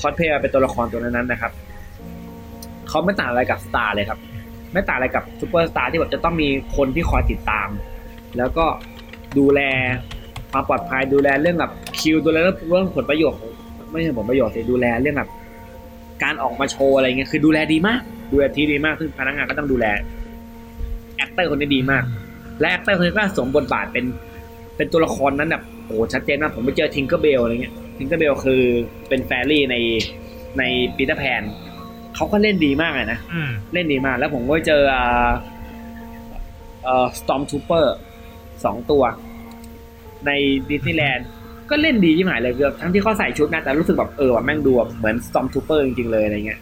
คอสเพย์มาเป็นตัวละครตัวนั้นๆนะครับเขาไม่ต่างอะไรกับ star เลยครับ ไม่ต่างอะไรกับซูเปอร์สตาร์ที่แบบจะต้องมีคนที่คอยติดตาม แล้วก็ดูแล ความปลอดภัยดูแลเรื่องแบบคิวดูแลเรื่องเรื่องผลประโยชน์ของไม่ใช่ผลประโยชน์สิดูแลเรื่องแบบการออกมาโชว์อะไรเงี้ยคือดูแลดีมาก ดูแลที่ดีมากซึ่งพนักงานก็ต้องดูแล actor คนนี้ดีมาก และ actor คนนี้ก็สวมบทบาทเป็นเป็นตัวละครนั้นแบบโอ้โหชัดเจนมากผมไปเจอทิงเกอร์เบลอะไรเงี้ยทิงเกอร์เบลคือเป็น fairy ในในปีเตอร์แพนเขาก็เล่นดีมากเลยนะอืมเล่นดีมาก แล้วผมก็เจออ่าเอ่อ Storm Trooper สองตัว ในดิสนีย์แลนด์ก็เล่นดีชิบหายเลยคือทั้งที่เขาใส่ชุดนะแต่รู้สึกแบบเออว่าแม่งดูแบบเหมือน Storm Trooper จริงๆเลยอะไรเงี้ย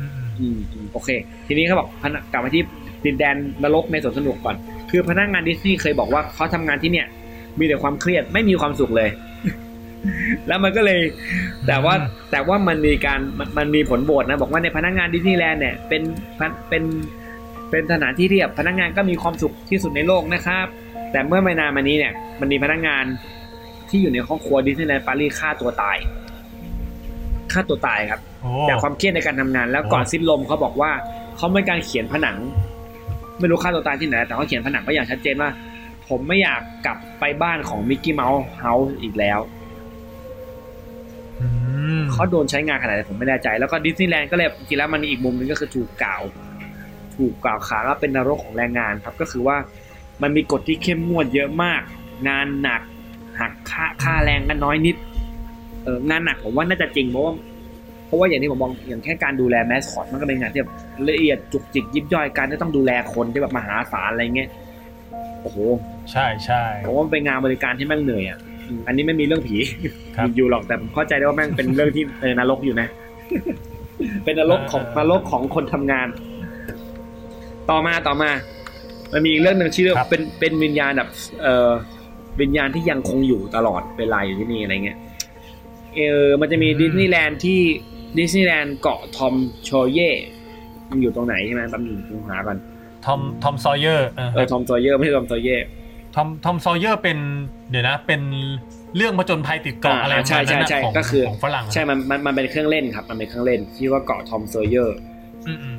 อืมอืมอืมโอเค ทีนี้เขาบอกพนักกลับมาที่ดินแดนนรกในสวนสนุกก่อน คือพนักงานดิสนีย์เคยบอกว่าเขาทำงานที่เนี่ย มีแต่ความเครียดไม่มีความสุขเลย แล้วมันก็เลย แต่ว่าแต่ว่ามันมีการมันมันมีผลโหวตนะ บอกว่าในพนักงานดิสนีย์แลนด์เนี่ยเป็นเป็นเป็นเป็นสถานที่ที่แบบพนักงานก็มีความสุขที่สุดในโลกนะครับ แต่เมื่อไม่นานมานี้เนี่ย มันมีพนักงานที่อยู่ในครอบครัวดิสนีย์แลนด์ปารีสฆ่าตัวตายฆ่าตัวตายครับโอ้จากความเครียดในการทำงาน แล้วก่อนโอ้สิ้นลมเขาบอกว่าเขามีการเขียนผนัง ไม่รู้ฆ่าตัวตายที่ไหน แต่เขาเขียนผนังก็อย่างชัดเจนว่า ผมไม่อยากกลับไปบ้านของมิกกี้เมาส์ House อีกแล้วอืมเขาโดนใช้งานขนาดไหนผมไม่แน่ใจ แล้วก็ดิสนีย์แลนด์ก็เลยจริงๆแล้วมันมีอีกมุมหนึงก็คือถูกกล่าว ถูกกล่าวขานว่าเป็นนรกของแรงงานครับก็คือว่า มันมีกฎที่เข้มงวดเยอะมาก งานหนักหักค่าค่าแรงกันน้อยนิดเอองานหนักผมว่าน่าจะจริงเพราะว่าเพราะว่าอย่างที่ผมบอกอย่างแค่การดูแลแมสคอตมันก็เป็นงานที่แบบละเอียดจุกจิกยิบย่อยการที่ต้องดูแลคนที่แบบมหาศาลอะไรเงี้ยโอ้โหใช่ใช่ผมว่ามันเป็นงานบริการที่แม่งเหนื่อยอะอืมอันนี้ไม่มีเรื่องผีครับอยู่หรอกแต่ผมเข้าใจได้ว่าแม่งเป็นเรื่องที่เออนรกอยู่นะ เป็นนรกของนรกของคนทำงาน ต่อมาต่อมา มันมีอีกเรื่องหนึ่งชื่อครับ เป็นเป็นวิญญาณแบบเอ่อวิญญาณที่ยังคงอยู่ตลอดเวลาอยู่ที่นี่อะไรเงี้ยเออมันจะมีดิสนีย์แลนด์ที่ดิสนีย์แลนด์เกาะทอมซอว์เยอร์มันอยู่ตรงไหนใช่ไหมแป๊บนึงผมหาก่อนทอมทอมซอว์เยอร์เออเออทอมโชเย่ไม่ใช่ทอมซอว์เยอร์ ทอมทอมซอว์เยอร์เป็นเดี๋ยวนะ เป็นเรื่องผจญภัยติดเกาะอ่าอะไรประใช่มาณนั้นใช่นะใช่ของก็คือ ของฝรั่งอะใช่มันมันมันเป็นเครื่องเล่นครับมันเป็นเครื่องเล่นที่ว่าเกาะทอมซอว์เยอร์ อืมอืม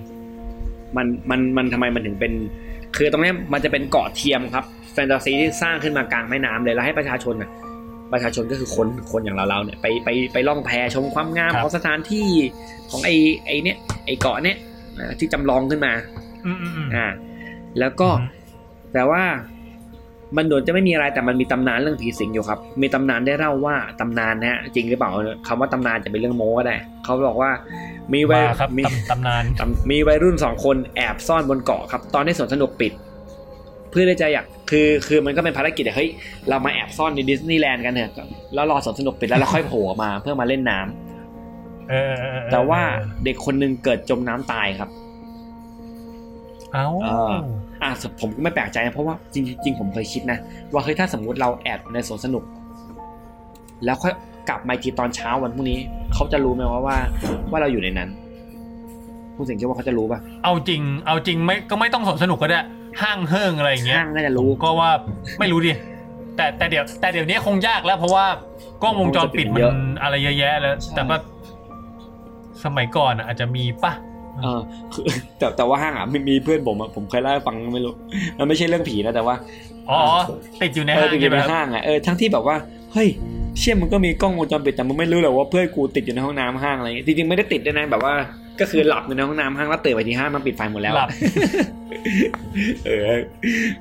มันมันมันทำไมมันถึงเป็น คือตรงเนี้ยมันจะเป็นเกาะเทียมครับแฟนตาซีที่สร้างขึ้นมากลางแม่น้ำเลยแล้วให้ประชาชนน่ะประชาชนก็คือคนคนอย่างเราเราๆเนี่ยไปไปไปล่องแพชมความงามของสถานที่ของไอไอเนี้ยไอเกาะเนี้ยอ่าที่จำลองขึ้นมาอืมอืมอืมอ่าแล้วก็อืมแต่ว่า มันโดนจะไม่มีอะไรแต่มันมีตำนานเรื่องผีสิงอยู่ครับ มีตำนานได้เล่าว่าตำนานนะฮะจริงหรือเปล่าคำว่าตำนานจะเป็นเรื่องโม้ก็ได้เขาบอกว่ามีวัยมาครับมีตำตำนานตำมีวัยรุ่นสองคนแอบซ่อนบนเกาะครับ ตอนที่สวนสนุกปิด เพื่อที่จะอยากคือคือมันก็เป็นภารกิจอะเฮ้ยเรามาแอบซ่อนในดิสนีย์แลนด์กันเถอะแล้วรอสวนสนุกปิดแล้วเราค่อยโผล่ออกมาเพื่อมาเล่นน้ำเออเออเออแต่ว่าเด็กคนหนึงเกิดจมน้ำตายครับ เอ้าเอออะผมก็ไม่แปลกใจนะเพราะว่าจริงจริงๆผมเคยคิดนะ ว่าเฮ้ยถ้าสมมุติเราแอบในสวนสนุก แล้วค่อยกลับมาอีกทีตอนเช้าวันพรุ่งนี้ เขาจะรู้ไหมว่าว่าว่าเราอยู่ในนั้นผู้สิงคิดว่าเขาจะรู้ป่ะ เอาจริง เอาจริงไม่ก็ไม่ต้องสนสนุกก็ได้ ห้างเฮิ่งอะไรอย่างเงี้ยห้างน่าจะรู้ก็ว่าไม่รู้ดิแต่แต่เดี๋ยว แต่เดี๋ยวนี้คงยากแล้ว เพราะว่ากล้องวงจรปิดมันอะไรเยอะแยะแล้วใช่แต่ว่าสมัยก่อนอะอาจจะมีปะ เออคือแต่แต่ว่าห้างอะมีมีเพื่อนผมอะผมเคยเล่าให้ฟังไม่รู้มันไม่ใช่เรื่องผีนะแต่ว่าอ๋อติดอยู่ในเออห้างติดอยู่ใช่ไหมในครับห้างอะเออทั้งที่แบบว่าเฮ้ยเชี่ยมันก็มีกล้องวงจรปิดแต่มันไม่รู้เลยว่าเพื่อนกูติดอยู่ในห้องน้ำห้างอะไรอย่างเงี้ยจริงๆไม่ได้ติดด้วยนะแบบว่า ก็คือหลับอยู่ในห้องน้ำห้างแล้วตื่นไปที่ห้างมันปิดไฟหมดแล้วหลัอะบเออ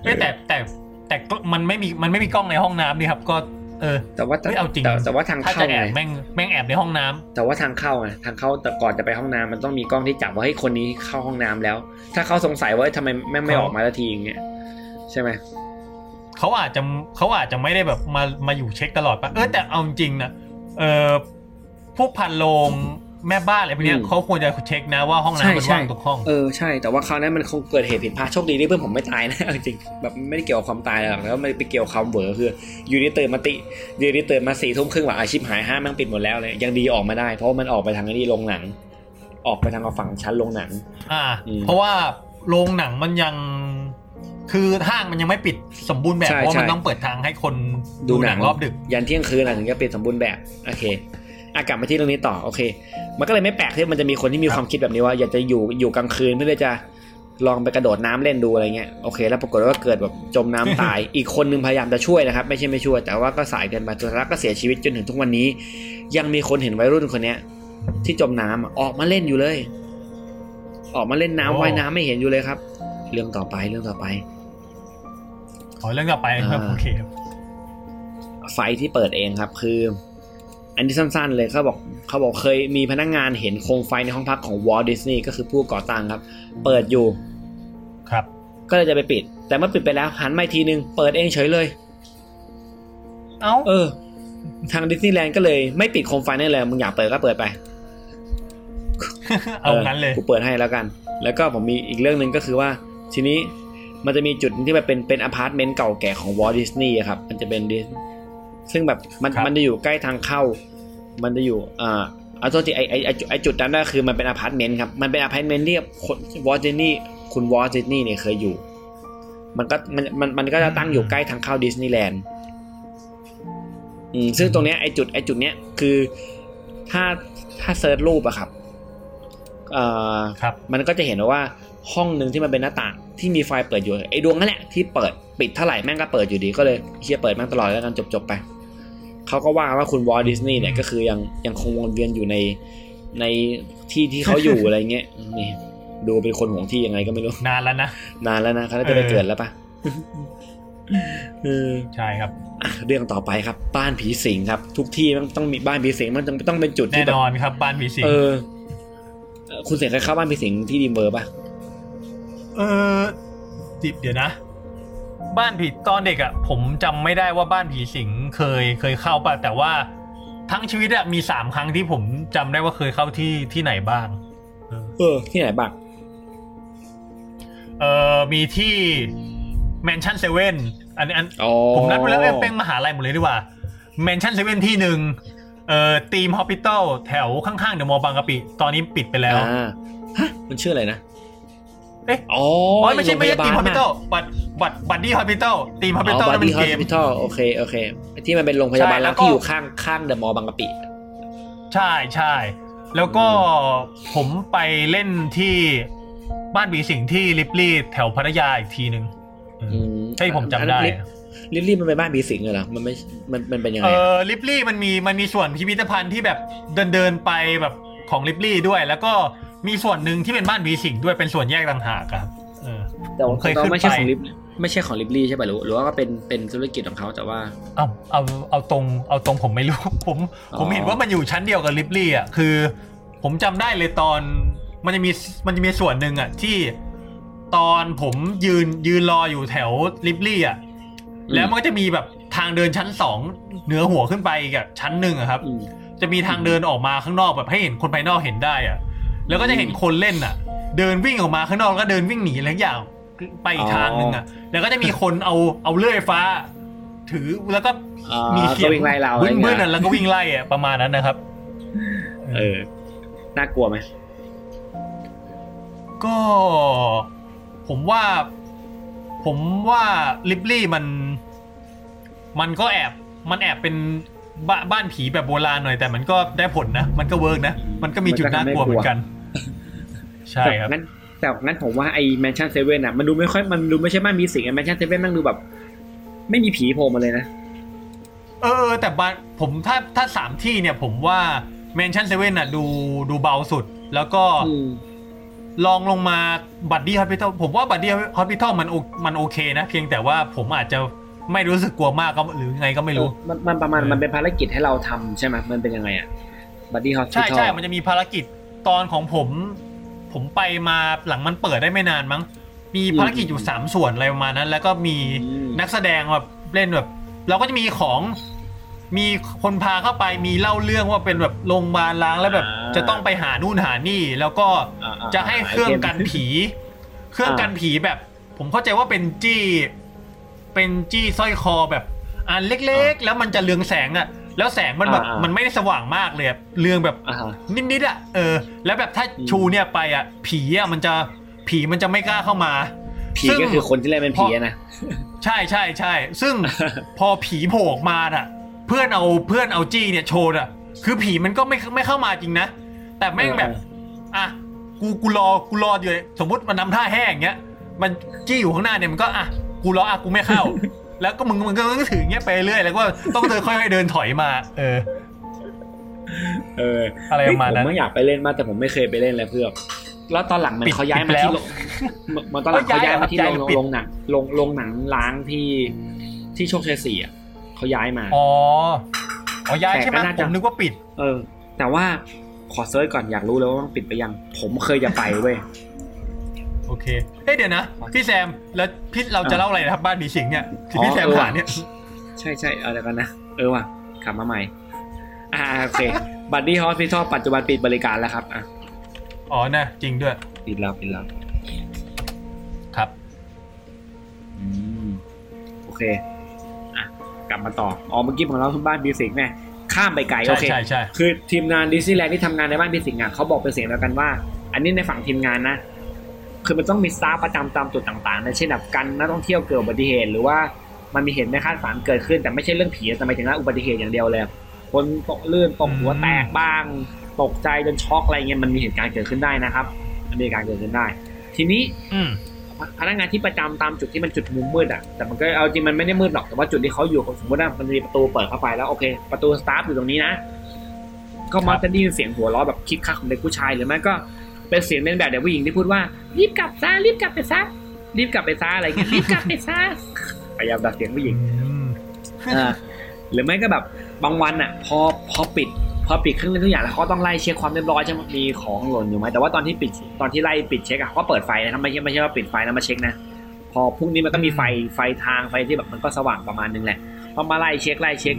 เอ้ยแต่แต่แต่ก็มันไม่มีมันไม่มีกล้องในห้องน้ำนี่ครับ ก็ เออ แต่ว่าเฮ้ยเอาจริงแต่แต่ว่าทางถ้าเข้าจะแอไงบแม่งแม่งแอบในห้องน้ำแต่ว่าทางเข้าไงทางเข้าแต่ก่อนจะไปห้องน้ำมันต้องมีกล้องที่จับว่าเฮ้ยคนนี้เข้าห้องน้ำแล้ว ถ้าเขาสงสัยว่าเฮ้ยทำไมแม่งไม่เขาออกมาสักทีอย่างเงี้ยใช่ไหมเขาอาจจะเขาอาจจะไม่ได้แบบมามาอยู่เช็คตลอดปะเออแต่เอาจริงนะเออพวกพันโรง แม่บ้านอะไรพวกเนี้ยเขาควรจะเช็คนะว่าห้องน้ำมันว่างทุกห้องเออใช่แต่ว่าคราวนั้นมันคงเกิดเหตุผิดพลาดโชคดีที่เพื่อนผมไม่ตายนะเอาจริงแบบไม่ได้เกี่ยวกับความตายหรอกแล้วไม่ไปเกี่ยวกับความเบอคืออยู่ดีตื่นมาติอยู่ดีตื่นมาสี่ทุ่มครึ่งว่าอาชีพหายห้างแม่งปิดหมดแล้วเลยยังดีออกมาได้ เพราะว่ามันออกไปทางไอ้นี่โรงหนัง ออกไปทางฝั่งชั้นโรงหนัง อ่าอืมเพราะว่าโรงหนังมันยังคือห้างมันยังไม่ปิดสมบูรณ์แบบใช่เพราะมันใช่ต้องเปิดทางให้คนดูหนังรอบดึก ยันเที่ยงคืนอะถึงจะปิดสมบูรณ์แบบโอเค อากลับมาที่เรื่องนี้ต่อโอเค มันก็เลยไม่แปลกที่มันจะมีคนที่มีความคิดแบบนี้ว่าอยากจะอยู่อยู่กลางคืนเพื่อที่จะลองไปกระโดดน้ำเล่นดูอะไรเงี้ยโอเค แล้วปรากฏว่าเกิดแบบจมน้ำตาย อีกคนนึงพยายามจะช่วยนะครับ ไม่ใช่ไม่ช่วย แต่ว่าก็สายเกินไปสุดท้ายก็เสียชีวิตจนถึงทุกวันนี้ ยังมีคนเห็นวัยรุ่นคนเนี้ย ที่จมน้ำอะออกมาเล่นอยู่เลย ออกมาเล่นน้ำโอ้ว่ายน้ำไม่เห็นอยู่เลยครับ เรื่องต่อไปเรื่องต่อไปขอเรื่องต่อไปครับอ่าโอเคครับไฟที่เปิดเองครับคือ อันนี้สั้นๆเลยเขาบอกเขาบอกเคยมีพนักงานเห็นโคมไฟในห้องพักของวอลดิสนีย์ก็คือผู้ก่อตั้งครับ เปิดอยู่ ครับ ก็เลยจะไปปิด แต่เมื่อปิดไปแล้วหันมาอีกทีนึง เปิดเองเฉยเลย เอ้าเออ ทางดิสนีย์แลนด์ก็เลยไม่ปิดโคมไฟนั่นเลยมึงอยากเปิดก็เปิดไป เอางั้นเลยกูเปิดให้แล้วกัน แล้วก็ผมมีอีกเรื่องหนึ่งก็คือว่า ทีนี้มันจะมีจุดที่แบบเป็นเป็นอพาร์ตเมนต์เก่าแก่ของวอลดิสนีย์ครับ มันจะเป็นดิส ซึ่งแบบมันครับมันจะอยู่ใกล้ทางเข้า มันจะอยู่อ่าเอาตัวที่ไอไอไอ้จุดไอจุดนั้นก็คือมันเป็นอพาร์ตเมนต์ครับ มันเป็นอพาร์ตเมนต์ที่คนวอลดิสนีย์คุณวอลดิสนีย์เนี่ยเคยอยู่ มันก็มันมันมันก็จะตั้งอยู่ใกล้ทางเข้าดิสนีย์แลนด์อืมซึ่งตรงเนี้ยไอจุดไอจุดเนี้ยคือถ้าถ้า search รูปอะครับเอ่อครับ มันก็จะเห็นว่าห้องหนึ่งที่มันเป็นหน้าต่าง ที่มีไฟเปิดอยู่ไอ้ดวงนั่นแหละที่เปิดปิดเท่าไหร่แม่งก็เปิดอยู่ดีก็เลยเชียเปิดแม่งตลอดแล้วกันจบๆไปเขาก็ว่าว่าคุณวอลดิสนีย์เนี่ยก็คือยังยังคงวนเวียนอยู่ในในที่ที่เขาอยู่อะไรเงี้ยนี่ดูเป็นคนห่วงที่ยังไงก็ไม่รู้นานแล้วนะนานแล้วนะเขาน่าจะไปเออเกิดแล้วปะเออใช่ครับอะเรื่องต่อไปครับ บ้านผีสิงครับ ทุกที่มันต้องมีบ้านผีสิงมันต้องต้องเป็นจุดแน่ที่แบนบอนครับ บ้านผีสิงเออเอ่อคุณเสงเคยเข้าบ้านผีสิงที่ Dream World ป่ะ เออดิเดี๋ยวนะ บ้านผีตอนเด็กอะ่ะ ผมจำไม่ได้ว่าบ้านผีสิงเคยเคยเข้าป่ะแต่ว่าทั้งชีวิตอะมีสามครั้งที่ผมจำได้ว่าเคยเข้าที่ที่ไหนบ้าง เออเออที่ไหนบ้าง เออมีที่แมนชั่นเซเว่นอันอันอ๋อผมนัดไปแล้วเอ้ยเป็นมหาลัยหมดเลยดีกว่าแมนชั่นเซเว่นที่หนึ่งเอ่อทีมฮอปปิตอลแถวข้างๆเดอะมอลล์บางกะปิ ตอนนี้ปิดไปแล้วอ่าฮะ มันชื่ออะไรนะ เอ๊ะอ๋ออ๋อไม่ใช่ไม่ใช่ทีมฮอปปิตอลลบัตบัตบัตดี้ฮอปปิตอลทีมฮอปปิตอลบันั่ดนเป็ดี้นฮอเกสมพิทอลโอเคโอเค ที่มันเป็นโรงพยาบาลใช่แล้แล้ววก็ที่อยู่ข้างข้างเดอะมอลล์บางกะปิ ใช่ใช่แล้วก็ผมไปเล่นที่บ้านบีสิงที่ลิปลี่แถวพัทยาอีกทีหนึ่งเอออืมใช่ผมจำได้ลิลลี่มันเป็นบ้านผีสิงเหรอ มันไม่ มันมันเป็นยังเอไงอะอลิปลี่มันมี มันมีส่วนพิพิธภัณฑ์ที่แบบเดินเดินไปแบบของ Ripley ด้วย แล้วก็ มีส่วนหนึ่งที่เป็นบ้านผีสิงด้วยเป็นส่วนแยกต่างหากครับเออแต่ว่าผมเคยแต่ขึ้ว่านไม่ใช่ไปของ Rip ไม่ใช่ของ Ripley ใช่ป่ะหรือหรือว่าก็เป็นเป็นธุรกิจของเขาแต่ว่าเอาเอาเอาตรงเอาตรงผมไม่รู้ผมอ๋อผมเห็นว่ามันอยู่ชั้นเดียวกับ Ripley อะคือ ผมจำได้เลยตอน มันจะมีมันจะมีส่วนหนึ่งอะที่ตอนผมยืนยืนรออยู่แถวลิปลี่อะแล้วมันก็จะมีแบบทางเดินชั้นสองเหนือหัวขึ้นไปอีกอะชั้นหนึ่งอะครับอืมจะมีทางเดินออกมาข้างนอกแบบให้เห็นคนภายนอกเห็นได้อะ แล้วก็จะเห็นคนเล่นอะ เดินวิ่งออกมาข้างนอกแล้วก็เดินวิ่งหนีอะไรอย่างไปอีกทางหนึ่งอะ แล้วก็จะมีคนเอาเอาเลื่อยไฟฟ้า ถือแล้วก็อ่ามีเสียงก็วิ่งไล่เราบึ้นบึ้นอะไรเงี้อะยแล้วก็วิ่งไล่อะประมาณนั้นนะครับ เออน่ากลัวไหมก็ผมว่า ผมว่า Ripley มัน มันก็แอบ มันแอบเป็น บ้าบ้านผีแบบโบราณหน่อยแต่มันก็ได้ผลนะ มันก็เวิร์กนะ มันก็มีจุดน่ากลัวเหมือนกัน ใช่ครับแต่งั้นแต่งั้นผมว่าไอ้แมนชั่นเซเว่นอะมันดูไม่ค่อยมันดูไม่ใช่บ้านผีสิงแมนชั่นเซเว่นมันดูแบบ ไม่มีผีโผล่มาเลยนะเออเออ แต่บ้านผมถ้าถ้าสามที่เนี่ย ผมว่าแมนชั่นเซเว่นอะ ดูดูเบาสุด แล้วก็อืมรองลงมา Buddy Hospital ผมว่า Buddy Hospital มันโอมันโอเคนะ เพียงแต่ว่าผมอาจจะ ไม่รู้สึกกลัวมากก็หรือไงก็ไม่รู้ มันมันประมาณเออมันเป็นภารกิจให้เราทำใช่ไหมมันเป็นยังไงอะ Buddy Hospital ใช่ใช่มันจะมีภารกิจตอนของผม ผมไปมาหลังมันเปิดได้ไม่นานมั้ง มีภารกิจอยู่สามส่วนอะไรประมาณนั้น แล้วก็มีนักแสดงแบบเล่นแบบเราก็จะมีของมีคนพาเข้าไปมีเล่าเรื่องว่าเป็นแบบโรงพยาบาลล้างแล้วแบบจะต้องไปหานู่นหานี่ แล้วก็อ่าๆจะให้เครื่องกันผี เครื่องอ่ากันผีแบบ ผมเข้าใจว่าเป็นจี้ เป็นจี้สร้อยคอแบบอันเล็กๆ แล้วมันจะเรืองแสงอะแล้วแสงมันแบบอ่าๆมันไม่ได้สว่างมากเลยอะเรืองแบบอ่าฮะนิดๆอะเออ แล้วแบบถ้าอืมชูเนี่ยไปอะผีอะมันจะผีมันจะไม่กล้าเข้ามาผีซึ่งก็คือคนที่เล่นเป็นผีอะนะใช่ใช่ใช่ซึ่งพอผีโผล่ออกมาน่ะ เพื่อนเอาเพื่อนเอาจี้เนี่ยโชว์น่ะ คือผีมันก็ไม่ไม่เข้ามาจริงนะแต่แม่งแบบอะกูกูรอกูรออยู่สมมติมันนำท่าแห้งอย่างเงี้ย มันจี้อยู่ข้างหน้าเนี่ยมันก็อะ กูรออะกูไม่เข้า แล้วก็มึงมึงก็ต้องถืออย่างเงี้ยไปเรื่อยแล้วก็ต้องเดินค่อยๆเดินถอยมา เออ เอออะไรประมาณนั้นผมไม่อยากไปเล่นมากแต่ผมไม่เคยไปเล่นเลยเพื่อนแล้วตอนหลังมันปิดเขาย้ายปิมาดแล้วที่โรงมันตอนหลังเขาย้ายมาที่ย้ายโรงปิดโรงหนังโรงโรงหนังล้างที่ที่โชคชัยสี่อะเขาย้ายมา อ๋อ อ๋อ ย้ายใช่ไหมแต่ก็น่าผจะมนึกว่าปิด เออ แต่ว่าขอเซิร์ชก่อนอยากรู้เลยว่ามันปิดไปยัง ผมเคยจะไปเว้ย โอเคเอ้ยเดี๋ยวนะ พี่แซมแล้วพี่เราจะเล่าอะไรนะครับบ้านผีสิงเนี่ยที่พี่แซมอ๋อเออผ่านเนี่ย ใช่ใช่อะไรกันนะ เออว่ะกลับมาใหม่ อ่าโอเค Buddy Hospital ปัจจุบันปิดบริการแล้วครับอะอ๋อนะจริงด้วยปิดแล้วปิดแล้วครับอืมโอเคอะกลับมาต่ออ๋อเมื่อกี้ของเราที่บ้านผีสิงแม่ข้ามไปไกลใช่โอเคใช่ใช่คือทีมงานดิสนีย์แลนด์ที่ทำงานในบ้านผีสิงอะเขาบอกเป็นเสียงเดียวกันว่า อันนี้ในฝั่งทีมงานนะ คือมันต้องมี staff ประจำตามจุดต่างๆนะเช่นแบบกันนักท่องเที่ยวเกิดอุบัติเหตุหรือว่ามันมีเหตุไม่คาดฝันเกิดขึ้น แต่ไม่ใช่เรื่องผีแต่หมายถึงว่าอุบัติเหตุอย่างเดียวเลยคนตกลื่นตกหัวแตกบ้าง ตกใจจนช็อกอะไรเงี้ยมันมีเหตุการณ์เกิดขึ้นได้นะครับมันมีเหตุการณ์เกิดขึ้นได้ ทีนี้อืมพนักงานที่ประจำตามจุดที่มันจุดมุมมืดอะแต่มันก็เอาจริงมันไม่ได้มืดหรอกแต่ว่าจุดที่เขาอยู่สมมติว่ามันมีประตูเปิดเข้าไปแล้วโอเค ประตูสตาฟอยู่ตรงนี้นะ ก็มักจะได้ยินเสียงหัวเราะแบบคิกคักของเด็กผู้ชายหรือไม่ก็ เป็นเสียงเป็นแบบเด็กผู้หญิงที่พูดว่า รีบกลับซะรีบกลับไปซะรีบกลับไปซะอะไรเงี้ยรีบกลับไปซะพยายามดัดเสียงผู้หญิงอืมเออหรือไม่ก็แบบบางวันอะ พอพอปิด พอปิดเครื่องเล่นทุกอย่างแล้วเขาก็ต้องไล่เช็คความเรียบร้อยใช่ไหมมีของหล่นอยู่ไหมแต่ว่าตอนที่ปิดตอนที่ไล่ปิดเช็คอะเขาก็เปิดไฟนะครับไม่ใช่ไม่ใช่ว่าปิดไฟแล้วมาเช็คนะพอพรุ่งนี้มันก็มีไฟไฟทางไฟที่แบบมันก็สว่างประมาณนึงแหละพอมาไล่เช็คไล่เช็ค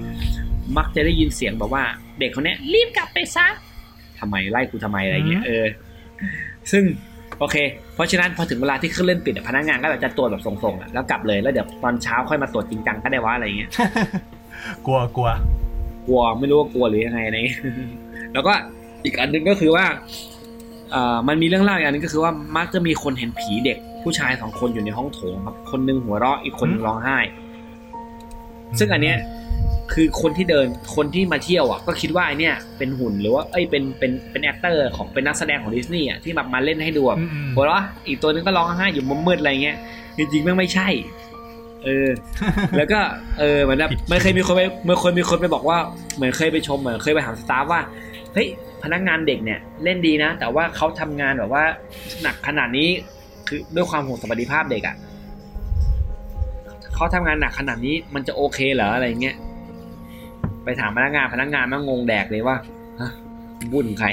มักจะได้ยินเสียงแบบว่า เด็กคนเนี้ยรีบกลับไปซะทำไมไล่กูทำไมอะไรเงี้ยเออ ซึ่งโอเค เพราะฉะนั้นพอถึงเวลาที่เครื่องเล่นปิดอะพนักงานก็แบบจะตรวจแบบส่งๆอะแล้วกลับเลยแล้วเดี๋ยวตอนเช้าค่อยมาตรวจจริงจังก็ได้ว่าอะไรเงี้ยกลัวกลัว กลัวไม่รู้ว่ากลัวหรือยังไงอะไรเงี้ยแล้วก็อีกอันหนึงก็คือว่าเอ่อมันมีเรื่องเล่าอีกอันหนึงก็คือว่ามักจะมีคนเห็นผีเด็ก ผู้ชายสองคนอยู่ในห้องโถงครับ คนหนึงหัวเราะอีกคนหนึงร้องไห้ ซึ่งอันเนี้ย คือคนที่เดินคนที่มาเที่ยวอะก็คิดว่าไอเนี้ยเป็นหุ่นหรือว่าเอ้ยเป็นเป็นเป็น actor ของเป็นนักแสดงของดิสนีย์อะที่แบบมาเล่นให้ดูแบบอืมอืมหัวเราะอีกตัวนึงก็ร้องไห้อยู่มุมมืดอะไรเงี้ยจริงๆแม่งไม่ใช่ เออ แล้วก็เออเหมือนแบบผิดมันเคยมีคนไปเมื่อคนมีคนไปบอกว่าเหมือนเคยไปชมเหมือนเคยไปถาม staff ว่าเฮ้ยพนักงานเด็กเนี่ยเล่นดีนะ แต่ว่าเขาทำงานแบบว่าหนักขนาดนี้คือด้วยความห่วงสวัสดิภาพเด็กอะ่ะเขาทำงานหนักขนาดนี้มันจะโอเคเหรออะไรเงี้ย ไปถามพนักงานพนักงานมันงงแดกเลยว่าฮะบุญใคร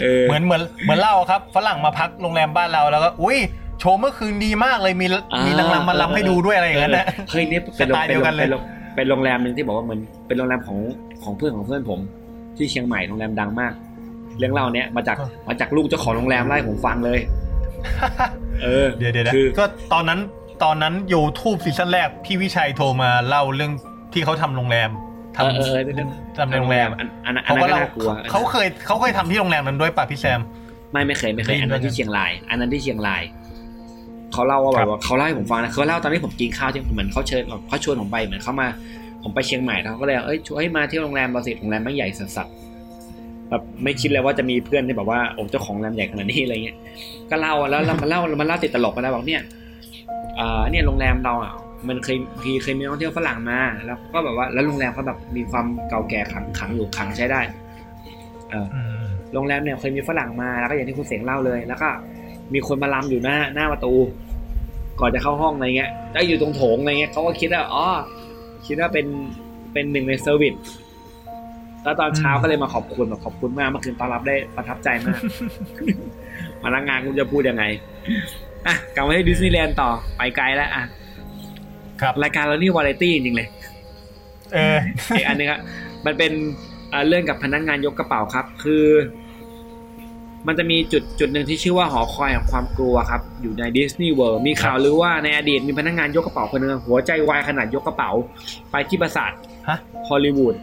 เออเหมือนเหมือนเหมือนเล่าครับฝรั่งมาพักโรงแรมบ้านเราแล้วก็อุ้ยโชว์เมื่อคืนดีมากเลยมีมีนางรำมาลำให้ดูด้วยอะไรอย่างนั้นนะเฮ้ยนี่เป็นสไตล์เดียวกันเลยป็โรงเป็นโรงแรมหนึ่งที่บอกว่าเหมือนเป็นโรงแรมของของเพื่อนของเพื่อนผม ที่เชียงใหม่โรงแรมดังมาก เรื่องเล่าเนี้ยมาจากมาจากลูกเจ้าของโรงแรมไล่ผมฟังเลย เออเดี๋ยวเดี๋ยวนะคือก็ตอนนั้นตอนนั้น YouTube season แรกพี่วิชัยโทรมาเล่าเรื่อง ที่เขาทำโรงแรมทเออเออเออำทำในโรงแรมอันอันอันเขานั้นก็ก็เล่าน่ากลัวเขาเคยเขาเคยทำที่โรงแรมนั้นด้วยป่ะพี่แซม ไม่ไม่เคยไม่เคยได้ยินอันนั้นด้วยที่เชียงราย อันนั้นที่เชียงรายเขาเล่าว่าคแบรับบว่าเขาเล่าให้ผมฟังนะเขาเล่าตอนที่ผมกินข้าวที่เหมือนเขาเชิญเขาชวนผมไปเหมือนเขามาผมไปเชียงใหม่แล้วเขาก็เลยเอ้ยช่วยมาเที่ยวโรงแรมเราสิโรงแรมไม่งใหญ่สัสๆแบบไม่คิดเลยว่าจะมีเพื่อนที่แบบว่าโอ้เจ้าของโรงแรมใหญ่ขนาดนี้อะไรเงี้ยก็เล่าแล้วแล้วมันเล่ามันเล่าติดตลกมาแล้วบอกเนี่ยเอ่อเนี่ยโรงแรมเราอะ มันเคยเคยเคยมีนักท่องเที่ยวฝรั่งมา แล้วก็แบบว่าแล้วโรงแรมเขาแบบมีความเก่าแก่ขลังขลังอยู่ขลังใช้ได้ เอออืมโรงแรมเนี่ยเคยมีฝรั่งมาแล้วก็อย่างที่คุณเสียงเล่าเลย แล้วก็มีคนมารำอยู่หน้าหน้าประตู ก่อนจะเข้าห้องอะไรเงี้ยแล้วอยู่ตรงโถงอะไรเงี้ยเขาก็คิดว่าอ๋อคิดว่าเป็นเป็นหนึ่งใน service แล้วตอนเช้าก็เลยมาขอบคุณแบบขอบคุณมากเมื่อคืนต้อนรับได้ประทับใจมากพนักงานคุณจะพูดยังไงอะกลับมาที่ดิสนีย์แลนด์ต่อไปไกลแล้วอะค รับรายการเรานี่วาไรตี้จริงๆเลย เอออีกอันหนึงครับมันเป็นเอ่อเรื่องกับพนักงานยกกระเป๋าครับ คือ มันจะมีจุดจุดหนึ่งที่ชื่อว่าหอคอยแห่งความกลัวครับ อยู่ใน Disney World มีข่าวหรือว่าในอดีตมีพนักงานยกกระเป๋าคนหนึ่งหัวใจวายขณะยกกระเป๋า ไปที่ปราสาทฮะฮอลลีวูด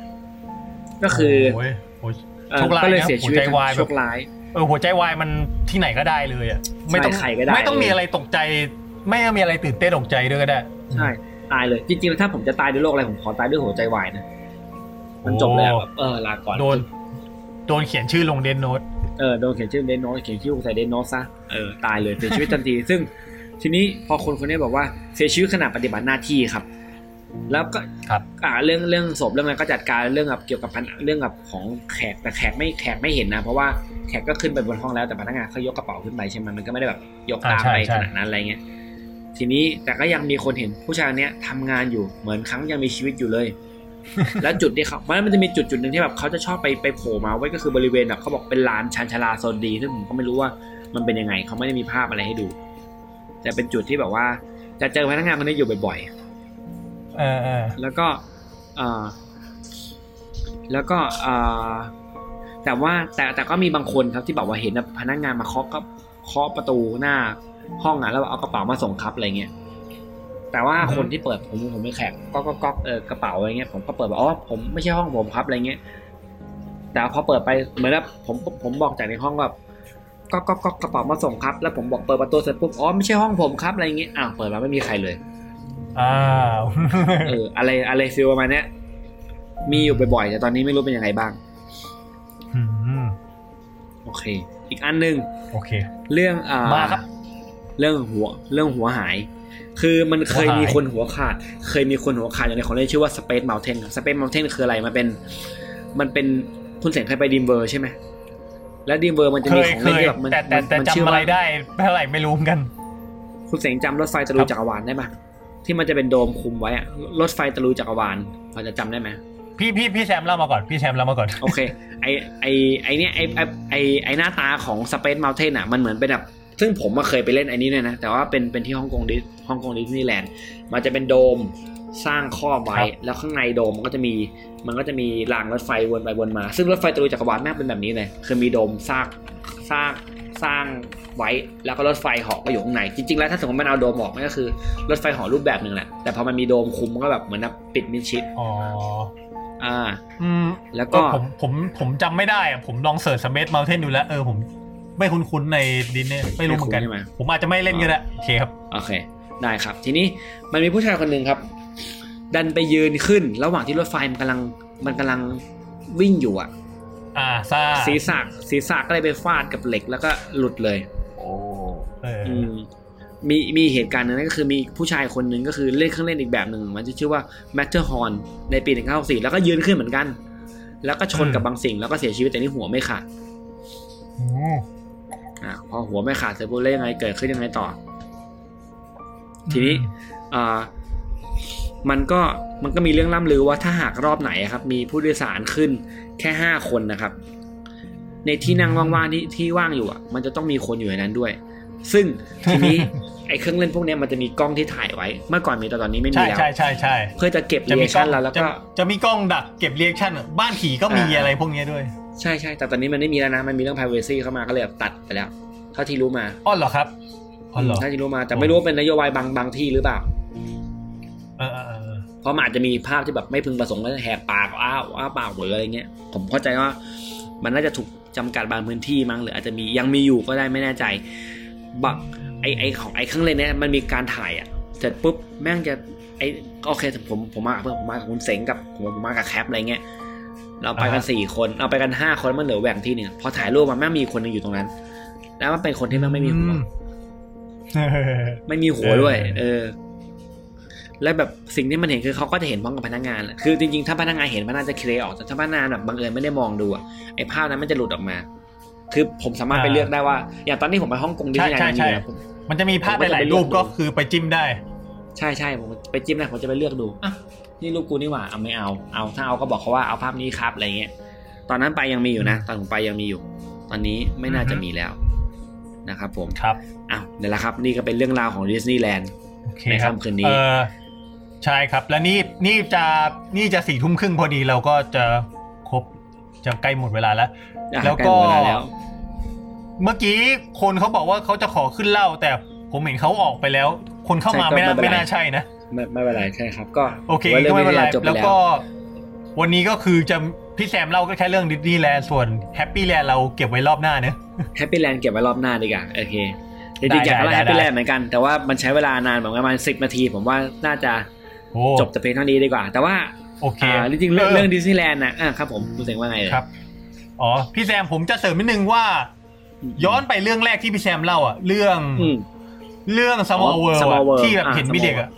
ก็คือโอ้ยโอ้ยเอ่อโชคร้ายก็เลยนะเสียชีวิตหัวใจวายแบบโชคร้ายเออหัวใจวายมันที่ไหนก็ได้เลยอะไม่ต้องใครก็ได้ไม่ต้องเลยมีอะไรตกใจ ไม่ต้องมีอะไรตื่นเต้นตกใจด้วยก็ได้ ใช่ ตายเลย จริงๆ ถ้าผมจะตายด้วยโรคอะไรผมขอตายด้วยหัวใจวายนะ มันจบแล้วแบบเออลาก่อน โดน โดนเขียนชื่อลงเดนโนตเออโดนเขียนชื่อเดนโนตเขียนชื่อใส่เดนโนตซะเออตายเลยเสียชีวิตทันที ซึ่งทีนี้พอคนคนนี้บอกว่าเสียชีวิตขณะปฏิบัติหน้าที่ครับ แล้วก็ครับอ่าเรื่องเรื่องศพเรื่องอะไรก็จัดการเรื่องกับเกี่ยวกับพันเรื่องกับของแขกแต่แขกไม่แขกไม่เห็นนะ เพราะว่าแขกก็ขึ้นไปบนห้องแล้วแต่พนักงานเขายกกระเป๋าขึ้นไปใช่ไหมมันก็ไม่ได้แบบยกตามอ่าใช่ไปใช่ขนาดนั้นอะไรเงี้ย ทีนี้แต่ก็ยังมีคนเห็นผู้ชายคนเนี้ยทำงานอยู่เหมือนครั้งยังมีชีวิตอยู่เลย แล้วจุดที่เขาเพราะฉะนั้นมันจะมีจุดจุดหนึ่งที่แบบเขาจะชอบไปไปโผล่มาไว้ก็คือบริเวณแบบเขาบอกเป็นลานชันชาลาโซนดีซึ่งผมก็ไม่รู้ว่ามันเป็นยังไงเขาไม่ได้มีภาพอะไรให้ดู แต่เป็นจุดที่แบบว่า จะเจอพนักงานคนนี้อยู่บ่อยๆเออเออแล้วก็เอ่อแล้วก็เอ่อแต่ว่าแต่แต่ก็มีบางคนครับที่แบบว่าเห็นพนักงานมาเคาะก็เคาะประตูหน้า ห้องอะแล้วเอากระเป๋ามาส่งครับอะไรเงี้ยแต่ว่าคนที่เปิดผมผมไม่แขกก็ก็ก็เออกระเป๋าอะไรเงี้ยผมก็เปิดบอกอ๋อผมไม่ใช่ห้องผมครับอะไรเงี้ยแต่พอเปิดไปเหมือนแบบผมผมบอกจากในห้องแบบก็ก็ก็กระเป๋ามาส่งครับ แล้วผมบอกเปิดประตูเสร็จปุ๊บอ๋อไม่ใช่ห้องผมครับอะไรเงี้ยอ้าวเปิดมาไม่มีใครเลยอ้าวเอออะไรอะไรฟิลประมาณเนี้ยมีอยู่บ่อยๆแต่ตอนนี้ไม่รู้เป็นยังไงบ้างมโอเค อีกอันหนึ่งโอเค เรื่องอ่ามาครับ เรื่องหัวเรื่องหัวหาย คือมันเคยหัวหายมีคนหัวขาด เคยมีคนหัวขาดอยู่ในของเล่นชื่อว่า Space Mountain Space Mountain คืออะไรมันเป็น มันเป็นคุณเสงเคยไปดิมเวอร์ใช่ไหมแล้วดิมเวอร์มันจะเคมียของเคเล่นยที่แบบมันแต่แต่แต่มันชื่อจำอะไรว่าได้เท่าไหร่ไม่รู้เหมือนกัน คุณเสงจำรถไฟตะลุครัยบจักรวาลได้ปะที่มันจะเป็นโดมคุมไว้อะรถไฟตะลุยจักรวาลพอจะจำได้ไหมพี่พี่พี่แซมเล่ามาก่อนพี่แซมเล่ามาก่อนโอเคไอไอไอเนี้ยไอไอไอไอหน้าตาของ Space Mountain อะมันเหมือนเป็นแบบ ซึ่งผมมาเคยไปเล่นไอ้นี้เนี่ยนะ แต่ว่าเป็นเป็นที่ฮ่องกงดิฮ่องกงดิสนีย์แลนด์มันจะเป็นโดมสร้างครอบไว้ครับแล้วข้างในโดมมันก็จะมีมันก็จะมีรางรถไฟวนไปวนมา ซึ่งรถไฟตะลุยจักรวาลแม่งเป็นแบบนี้เลยคือมีโดมสร้างสร้างสร้างไว้แล้วก็รถไฟเหาะก็อยู่ข้างในจริงๆแล้วถ้าสมมติมันเอาโดมออกมันก็คือรถไฟเหาะรูปแบบหนึ่งแหละแต่พอมันมีโดมคุมมันก็แบบเหมือนแบบปิดมิดชิดอ๋ออ่า อืม แล้วก็ก็ผมผมผมจำไม่ได้อะผมลองเสิร์ชสเมธเมลเทนดูแล้วเออผม ไม่คุ้นๆในดินเนี่ยไม่รู้เหมือนกันไม่คุ้นใช่ไหมผมอาจจะไม่เล่นก็ได้โอเคครับโอเค ได้ครับ ทีนี้มันมีผู้ชายคนหนึ่งครับ ดันไปยืนขึ้น ระหว่างที่รถไฟมันกำลังมันกำลังวิ่งอยู่อะอ่าซ่าศีรษะศีรษะก็เลยไปฟาดกับเหล็กแล้วก็หลุดเลย โอ้เอออืมมีมีเหตุการณ์หนึงนั่นก็คือมีผู้ชายคนหนึ่งก็คือเล่นเครื่องเล่นอีกแบบหนึ่งมันจะชื่อว่า Matterhorn ในปี 1964 แล้วก็ยืนขึ้นเหมือนกัน แล้วก็ชนกับบางสิ่งแล้วก็เสียชีวิตแต่นี่หัวไม่ขาด อืมอ่าพอหัวไม่ขาดเสร็จปุ๊บแล้วยังไงเกิดขึ้นยังไงต่อ ทีนี้อ่ามันก็มันก็มีเรื่องล่ำลือว่าถ้าหากรอบไหนอะครับ มีผู้โดยสารขึ้นแค่ห้าคนนะครับ ในที่นั่งว่างๆที่ที่ว่างอยู่อะ มันจะต้องมีคนอยู่ในนั้นด้วย ซึ่งทีนี้ไอ้เครื่องเล่นพวกเนี้ยมันจะมีกล้องที่ถ่ายไว้ เมื่อก่อนมีแต่ตอนนี้ไม่มีใช่แล้วใช่ใช่ใช่เพื่อจะเก็บจะเรีมียกล้ชั่องนเราแล้วจะก็จะมีกล้องดักเก็บเรียกชั่นบ้านผีก็มีอ่าอะไรพวกเนี้ยด้วย ใช่ใช่แต่ตอนนี้มันไม่มีแล้วนะ มันมีเรื่อง privacy เข้ามาก็เลยแบบตัดไปแล้ว เท่าที่รู้มาอ๋อเหรอครับอ๋อเหรอเท่าที่รู้มาแต่ไม่รู้ว่าเป็นนโยบายบางบางที่หรือเปล่าเออเออเออเพราะมันอาจจะมีภาพที่แบบไม่พึงประสงค์แล้วแหกปากอ้าวอ้าปากหรืออะไรเงี้ยผมเข้าใจว่า มันน่าจะถูกจำกัดบางพื้นที่มั้งหรืออาจจะมียังมีอยู่ก็ได้ไม่แน่ใจบักไอไอของไอเครื่องเล่นเนี้ยมันมีการถ่ายอะเสร็จปุ๊บแม่งจะไอโอเคผมผมมากับเพื่อนผมมากับคุณเสงกับผมผมมากับแคปอะไรเงี้ย เราไปกันสี่คนเราไปกันห้าคนมันเหลือแหว่งที่หนึ่งพอถ่ายรูปมาแม่งมีคนหนึงอยู่ตรงนั้น แล้วมันเป็นคนที่แม่งไม่มีหัวไม่มีหัวด้วย เออ และแบบสิ่งที่มันเห็นคือเขาก็จะเห็นพร้อมกับพนักงานแหละคือจริงๆถ้าพนักงานเห็นมันน่าจะเคลียร์ออกแต่ถ้าพนักงานแบบบังเอิญไม่ได้มองดูอะไอ้ภาพนั้นมันจะหลุดออกมา คือผมสามารถไปอ่าเลือกได้ว่า อย่างตอนนี้ผมไปฮ่องกงดิสใช่นีย์แลนด์ใช่มีใช่นะผมมันจะมีภาพผมก็จะหลายไปๆรูปเลือกดูก็คือไปจิ้มได้ ใช่ใช่ผมไปจิ้มนะผมจะไปเลือกดูอะ นี่รูปกูนี่หว่าเอาไม่เอา เอาถ้าเอาก็บอกเขาว่าเอาภาพนี้ครับอะไรเงี้ย ตอนนั้นไปยังมีอยู่นะ ตอนผมไปยังมีอยู่ ตอนนี้ไม่น่าจะมีแล้วนะครับผมครับอ้าวนี่แหละครับ นี่ก็เป็นเรื่องราวของดิสนีย์แลนด์โอเคในครับค่ำคืนนี้เออใช่ครับ และนี่นี่จะนี่จะสี่ทุ่มครึ่งพอดีเราก็จะครบจะใกล้หมดเวลาแล้วอะแล้วก็ใล้หมดเวลาแล้วเมื่อกี้คนเขาบอกว่าเขาจะขอขึ้นเหล่า แต่ผมเห็นเขาออกไปแล้ว คนเข้ามาไม่น่าไม่น่าใช่นะ ไม่ไม่เป็นไรใช่ครับ ก็โอเคถือว่าก็ไม่เป็นไรจบไปแล้วแล้วก็ วันนี้ก็คือจะพี่แซมเล่าก็แค่เรื่องดิสนีย์แลนด์ส่วน Happy Land เราเก็บไว้รอบหน้าเนอะ Happy Land เก็บไว้รอบหน้าดีกว่าโอเคจได้ริงๆอยากเล่าได้แฮปปี้ได้แลนด์เหมือนกัน แต่ว่ามันใช้เวลานานแบบประมาณสิบนาที ผมว่าน่าจะโอ้จบแต่เพียงเท่านี้ดีกว่า แต่ว่าโอเคอ่าจริงๆเรื่องเรื่องดิสนีย์แลนด์นะอ่าครับผมคุณเสงว่าไงเลยครับอ๋อพี่แซมผมจะเสริมนิดนึงว่า ย้อนไปเรื่องแรกที่พี่แซมเล่าอะเรื่องอืมเรื่อง Small อ๋อ World Small อะ World ที่แบบอ่าเห็นมี Small เด็กอะ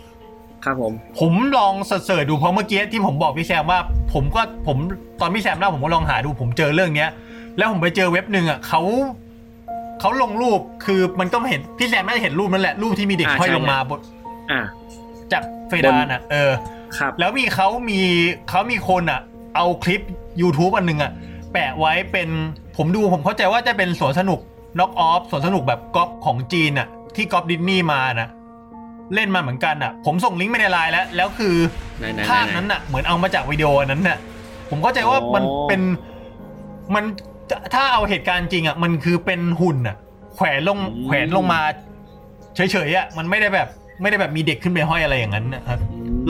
ครับผม ผมลองเสิร์ชๆดูเพราะเมื่อกี้ที่ผมบอกพี่แซมว่า ผมก็ผมตอนพี่แซมเล่าผมก็ลองหาดู ผมเจอเรื่องเนี้ย แล้วผมไปเจอเว็บหนึ่งอะเขาเขาลงรูปคือมันก็เห็นพี่แซมน่าจะเห็นรูปนั่นแหละรูปที่มีเด็กอ่าห้อยใช่ลงมาบนอ่าจากเฟดานอะ เออครับ แล้วมีเขามีเขามีคนอะ เอาคลิป YouTube อันหนึ่งอะ แปะไว้เป็นผมดูผมเข้าใจว่าจะเป็นสวนสนุก knock-off สวนสนุกแบบก๊อปของจีนอะ ที่ก๊อปดิสนีย์มานะ เล่นมาเหมือนกันอะ ผมส่งลิงก์ไปในไลน์แล้ว แล้วคือไหนๆๆๆภาพนั้นอะ เหมือนเอามาจากวิดีโออันนั้นน่ะ ผมเข้าใจว่าอ๋อมันเป็นมันถ้าเอาเหตุการณ์จริงอะ มันคือเป็นหุ่นอะ แขวนลงแขวนลงมา เฉยๆอะมันไม่ได้แบบไม่ได้แบบมีเด็กขึ้นไปห้อยอะไรอย่างนั้นนะครับ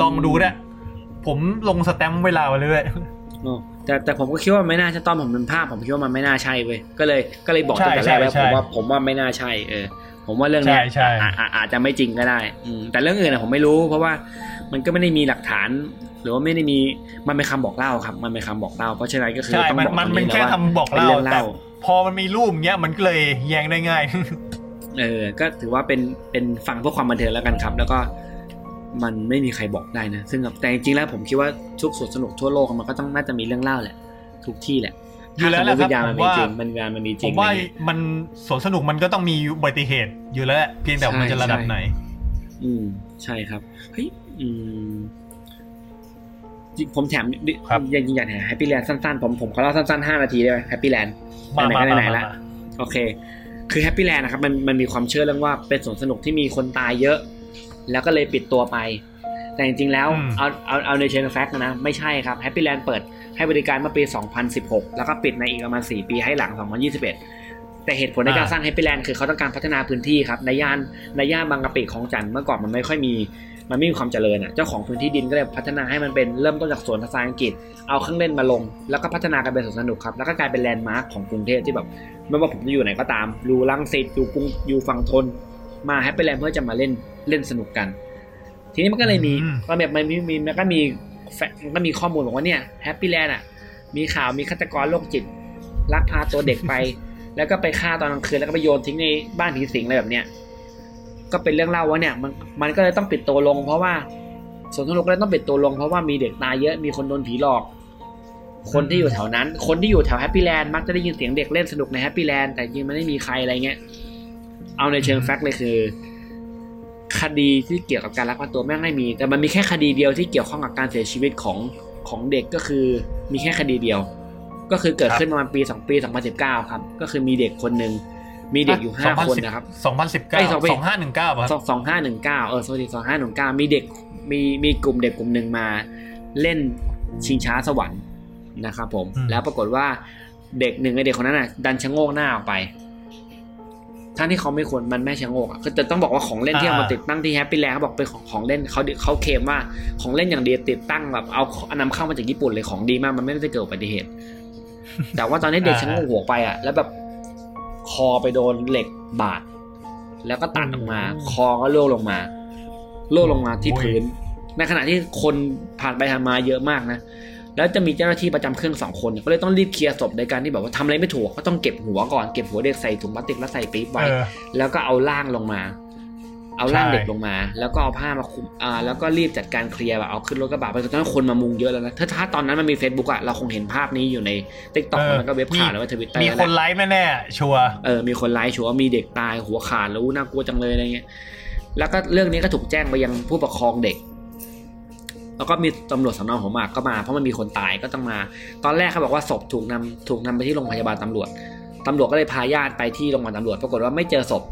ลองมาดูได้ผมลงสแตมป์เวลาไปเรื่อยอ๋อแต่แต่ผมก็คิดว่าไม่น่าจะต้อมผมเป็นภาพ ผมคิดว่ามันไม่น่าใช่เว้ยก็เลยก็เลยบอกตั้งแต่แรกแล้วใช่ผมใช่ว่าผมว่าไม่น่าใช่เออ ผมว่าเรื่องเนี้ยใช่ใช่อะอะอาจจะไม่จริงก็ได้ อืมแต่เรื่องอื่นนะผมไม่รู้ เพราะว่ามันก็ไม่ได้มีหลักฐาน หรือว่าไม่ได้มีมันเป็นคำบอกเล่าครับ มันเป็นคำบอกเล่าเพราะฉะนั้นก็คือใช่ต้องมันบอกมันตรงเป็นนี้แค่แล้วว่าคำบอกเป็นเล่าเรื่องแต่เล่าพอมันมีรูปเงี้ยมันก็เลยแยงได้ง่ายเออ ก็ถือว่าเป็นเป็นฟังเพื่อความบันเทิงแล้วกันครับ แล้วก็มันไม่มีใครบอกได้นะ ซึ่งแต่จริงๆแล้วผมคิดว่าทุกสวนสนุกทั่วโลกมันก็ต้องน่าจะมีเรื่องเล่าแหละ ทุกที่แหละ อยู่แล้วแหละครับถ้าสมมติวิญญาณมันผมมีว่าจริงมันวิญญาณมันมีจผริงมว่าอะไรเงี้ยมันสวนสนุกมันก็ต้องมีอุบัติเหตุอยู่แล้วแหละเพียงแต่ว่ามันใช่จะระดับใช่ไหน อืม ใช่ครับเฮ้ยอืมจริงผมแถมดิครับยังอยากแถมแฮปปี้แลนด์สั้นๆผมผมขอเล่าสั้นๆห้านาทีได้ไหมแฮปปี้แลนด์มาไหนๆมาก็มาไหนๆมาละโอเค คือแฮปปี้แลนด์นะครับมันมันมีความเชื่อเรื่องว่าเป็นสวนสนุกที่มีคนตายเยอะ แล้วก็เลยปิดตัวไป แต่จริงๆแล้วอืมเอาเอาเอาในเชิง fact นะ ไม่ใช่ครับแฮปปี้แลนด์เปิดให้บริการเมื่อปี 2016 แล้วก็ปิดในอีกประมาณ 4 ปีให้หลัง 2021 แต่เหตุผลในการสร้างแฮปปี้แลนด์คือเขาต้องการพัฒนาพื้นที่ครับ ในย่านในย่านบางกะปิคลองจั่นเมื่อก่อนมันไม่ค่อยมีมันไม่มีความเจริญอะ เจ้าของพื้นที่ดินก็เลยพัฒนาให้มันเป็นเริ่มต้นจากสวนภาษาอังกฤษ เอาเครื่องเล่นมาลง แล้วก็พัฒนากันเป็นสวนสนุกครับ แล้วก็กลายเป็นแลนด์มาร์คของกรุงเทพที่แบบไม่ว่าผมจะอยู่ไหนก็ตาม อยู่รังสิตอยู่กรุงอยู่ฝั่งธน มาแฮปปี้แลนด์เพื่อจะมาเล่นเล่นสนุกกัน ทีนี้มันก็เลยมีอืมระเบียบมันมีมีมันก็มีแฟมันก็มีข้อมูลบอกว่าเนี่ยแฮปปี้แลนด์อะมีข่าวมีฆาตกรโรคจิตลักพาตัวเด็กไป แล้วก็ไปฆ่าตอนกลางคืนแล้วก็ไปโยนทิ้งในบ้านผีสิงอะไรแบบเนี้ยก็เป็นเรื่องเล่าว่าเนี่ยมันมันก็เลยต้องปิดตัวลง เพราะว่าสวนสนุกก็เลยต้องปิดตัวลง เพราะว่ามีเด็กตายเยอะมีคนโดนผีหลอก คนที่อยู่แถวนั้น คนที่อยู่แถวแฮปปี้แลนด์มักจะได้ยินเสียงเด็กเล่นสนุกในแฮปปี้แลนด์แต่จริงมันไม่มีใครอะไรเงี้ยเอาในเชิง fact เลยคือ คดีที่เกี่ยวกับการลักพาตัวแม่งไม่มี แต่มันมีแค่คดีเดียวที่เกี่ยวข้องกับการเสียชีวิตของของเด็กก็คือมีแค่คดีเดียว ก็คือเกิดครับขึ้นประมาณปีสองปีสองพันสิบเก้าครับ ก็คือมีเด็กคนหนึ่งมีเด็กอยู่ห้าคนนะครับสองพันสิบเอ้เก้ายสองพันสองห้าหนึ่งเก้าสองสองห้าหนึ่งเก้าเออสวัสดีสองห้าหนึ่งเก้ามีเด็กมีมีกลุ่มเด็กกลุ่มหนึ่งมา เล่นชิงช้าสวรรค์นะครับผม แล้วปรากฏว่าเด็กหนึ่งในเด็กคนนั้นน่ะดันชะโงกหน้าออกไป ทั้งที่เขาไม่ควรมันไม่ชะโงกอะคือแต่ต้องบอกว่าของเล่นที่เอามาติดตั้งที่แฮปปี้แลนด์เขาบอกเป็นของของเล่นเขาเขาเคลมว่าของเล่นอย่างเดียวติดตั้งแบบเอาเอานำเข้ามาจากญี่ปุ่นเลยของดีมากมันไม่ได้เกิดอุบัติเหตุ แต่ว่าตอนนี้เด็กชะโงกหัวไปอะ แล้วแบบคอไปโดนเหล็กบาดแล้วก็ตัดออกมา คอก็ล่วงลงมาล่วงลงมาที่พื้น ในขณะที่คนผ่านไปผ่านมาเยอะมากนะ แล้วจะมีเจ้าหน้าที่ประจำเครื่องสองคนก็เลยต้องรีบเคลียร์ศพในการที่แบบว่าทำอะไรไม่ถูกก็ต้องเก็บหัวก่อนเก็บหัวเด็กใส่ถุงพลาสติกแล้วใส่ปี๊บไว้เออแล้วก็เอาร่างลงมา เอาร่างใช่เด็กลงมา แล้วก็เอาผ้ามาคลุมอ่าแล้วก็รีบจัดการเคลียร์แบบเอาขึ้นรถกระบะไปตอนนั้นคนมามุงเยอะแล้วนะถ้าถ้าตอนนั้นมันมี Facebook อะเราคงเห็นภาพนี้อยู่ในTikTok เออแล้วก็เว็บข่าวแล้วก็ทวิตเตอร์มีคนไลฟ์แน่ๆชัวร์เออมีคนไลฟ์ชัวร์ว่ามีเด็กตายหัวขาดแล้วอู้น่ากลัวจังเลยอะไรเงี้ยแล้วก็เรื่องนี้ก็ถูกแจ้งไปยังผู้ปกครองเด็ก แล้วก็มีตำรวจสำนักหัวหมากก็มา เพราะมันมีคนตายก็ต้องมา ตอนแรกเขาบอกว่าศพถูกนำถูกนำไปที่โรงพยาบาลตำรวจตำรวจก็เลยพาญาติไปที่โรงพยาบาลตำรวจ ปรากฏว่าไม่เจอศพ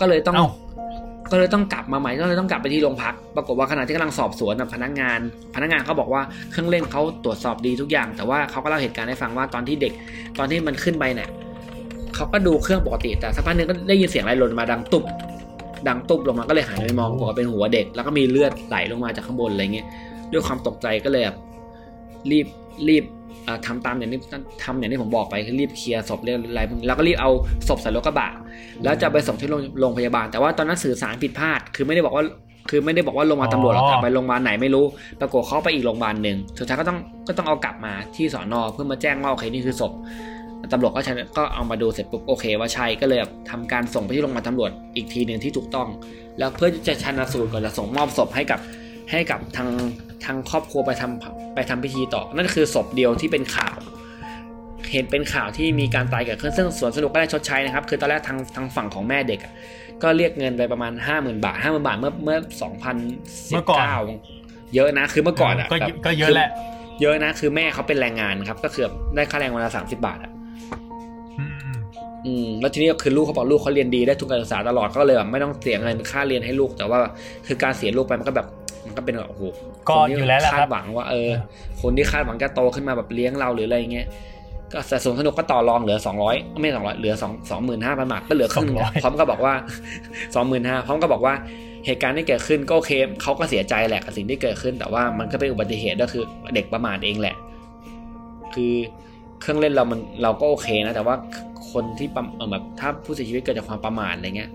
ก็เลยต้องเอ้าก็เลยต้องกลับมาใหม่ก็เลยต้องกลับไปที่โรงพัก ปรากฏว่าขณะที่กำลังสอบสวนกับพนักงาน พนักงานเขาบอกว่าเครื่องเล่นเขาตรวจสอบดีทุกอย่าง แต่ว่าเขาก็เล่าเหตุการณ์ให้ฟังว่าตอนที่เด็ก ตอนที่มันขึ้นไปเนี่ยเขาก็ดูเครื่องปกติ แต่สักพักหนึงก็ได้ยินเสียงอะไรหล่นมาดังตุบ ดังตุบลงมาก็เลยหันไปมองบอกว่าเป็นหัวเด็ก แล้วก็มีเลือดไหลลงมาจากข้างบนอะไรเงี้ยด้วยความตกใจก็เลยแบบรีบรีบอ่าทำตามอย่างที่ทำอย่างที่ผมบอกไปคือรีบเคลียร์ศพเรื่องอะไรพวกนี้แล้วก็รีบเอาศพใส่รถกระบะแล้วจะไปส่งที่โรงโรงพยาบาล แต่ว่าตอนนั้นสื่อสารผิดพลาด คือไม่ได้บอกว่าคือไม่ได้บอกว่าโรงพยาบาลตำรวจหรอกอ๋อแต่ไปโรงพยาบาลไหนไม่รู้ ปรากฏเขาไปอีกโรงพยาบาลหนึ่งสุดท้ายก็ต้องก็ต้องเอากลับมาที่สอนอเพื่อมาแจ้งว่าโอเคนี่คือศพ ตำรวจก็ชันก็เอามาดูเสร็จปุ๊บโอเค ว่าใช่ก็เลยแบบทำการส่งไปที่โรงพยาบาลตำรวจอีกทีหนึ่งที่ถูกต้อง แล้วเพื่อจะชันสูตรก่อนจะส่งมอบศพให้กับให้กับทางทางครอบครัวไปทำไปทำพิธีต่อ นั่นคือศพเดียวที่เป็นข่าว เห็นเป็นข่าวที่มีการตายเกิดขึ้นซึ่งสวนสนุกก็ได้ชดใช้นะครับ คือตอนแรกทางทางฝั่งของแม่เด็กอะก็เรียกเงินไปประมาณห้าหมื่นบาทห้าหมื่นบาทเมื่อเมื่อสองพันสิเมื่บอก่อนเก้าเยอะนะคือเมื่อก่อนอะก็แบบก็เยอะแหละเยอะนะคือแม่เขาเป็นแรงงานครับก็คือได้ค่าแรงวันละสามสิบาทอะอืม อืมอืมแล้วทีนี้ก็คือลูกเขาบอกลูกเขาเรียนดีได้ทุนการศึกษาตลอดก็เลยแบบไม่ต้องเสียเงินค่าเรียนให้ลูก แต่ว่าคือการเสียลูกไปมันก็แบบมันก็เป็นแบบโอ้โหก็คนที่อยู่แล้วแหละคาครัดบหวังว่าเออ คนที่คาดหวังจะโตขึ้นมาแบบเลี้ยงเราหรืออะไรเงี้ยก็แต่สวนสนุกก็ต่อรองเหลือสองร้อยไม่สองร้อยเหลือสองสองหมื่นห้าพันบาทก็เหลือครึ่งหนึ่งอะ200พร้อมก็บอกว่าสองหมื่นห้าพร้อมก็บอกว่าเหตุการณ์ที่เกิดขึ้นก็โอเคเขาก็เสียใจแหละกับสิ่งที่เกิดขึ้น แต่ว่ามันก็เป็นอุบัติเหตุก็คือเด็กประมาทเองแหละ คือเครื่องเล่นเรามันเราก็โอเคนะ แต่ว่า คนที่แบบถ้าผู้เสียชีวิตเกิดจากความประมาทอะไรเงี้ย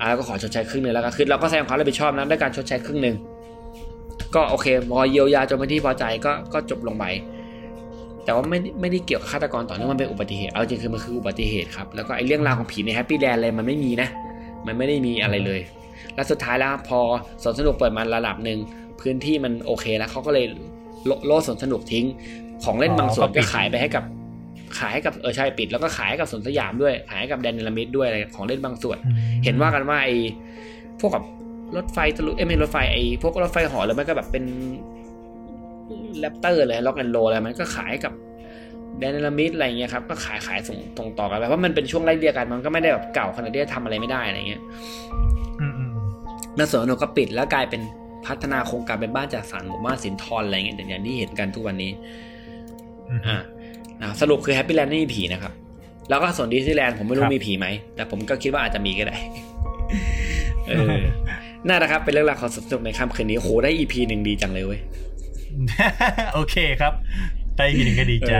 อ่าก็ขอชดใช้ครึ่งหนึ่งแล้วก็คือเราก็แสดงความรับผิดชอบนะด้วยการชดใช้ครึ่งหนึ่งก็โอเคพอเยียวยาจนเป็นที่พอใจก็ก็จบลงไปแต่ว่าไม่ไม่ได้เกี่ยวกับฆาตกรต่อเนื่องมันเป็นอุบัติเหตุเอาจริงคือมันคืออุบัติเหตุครับแล้วก็ไอ้เรื่องราวของผีในแฮปปี้แลนด์อะไรมันไม่มีนะ มันไม่ได้มีอะไรเลย และสุดท้ายแล้วพอสนสนุกเปิดมาระดับหนึ่งพื้นที่มันโอเคแล้วเขาก็เลยโลโลดสนสนุกทิ้ง ของเล่นบางส่วนก็ปิก็ดขายไปให้กับ ขายให้กับเออใช่ปิด แล้วก็ขายให้กับสวนสยามด้วย ขายให้กับแดนเนลมิดด้วยอะไรของเล่นบางส่วนอืมเห็นว่ากันว่าไอ้พวกกับรถไฟทะลุเอ้ยไม่รถไฟไอ้พวกรถไฟเหอหรือไม่ก็แบบเป็นแรปเตอร์เลยล็อกแอนโรอะไรมันก็ขายให้กับแดนเนลมิดอะไรเงี้ยครับก็ขายขายส่งตรงต่อกันไปเพราะมันเป็นช่วงไล่เรียกกันมันก็ไม่ได้แบบเก่าขนาดที่จะทำอะไรไม่ได้อะไรเงี้ยอืมอืมแล้วสวนสนุกก็ปิดแล้วกลายเป็นพัฒนาโครงการเป็นบ้านจัดสรรหมู่บ้านสินทรอะไรเงี้ยอย่างที่เห็นกันทุกวันนี้อืมอ่าอ่า สรุปคือแฮปปี้แลนด์ไม่มีผีนะครับ แล้วก็ส่วนดิสนีย์แลนด์ผมไม่รู้ครับมีผีไหม แต่ผมก็คิดว่าอาจจะมีก็ได้เออน่านะครับ เป็นเรื่องราวของสนุกในค่ำคืนนี้โหได้ EP หนึ่งดีจังเลยเว้ย โอเคครับ ได้ยินก็ดีใจ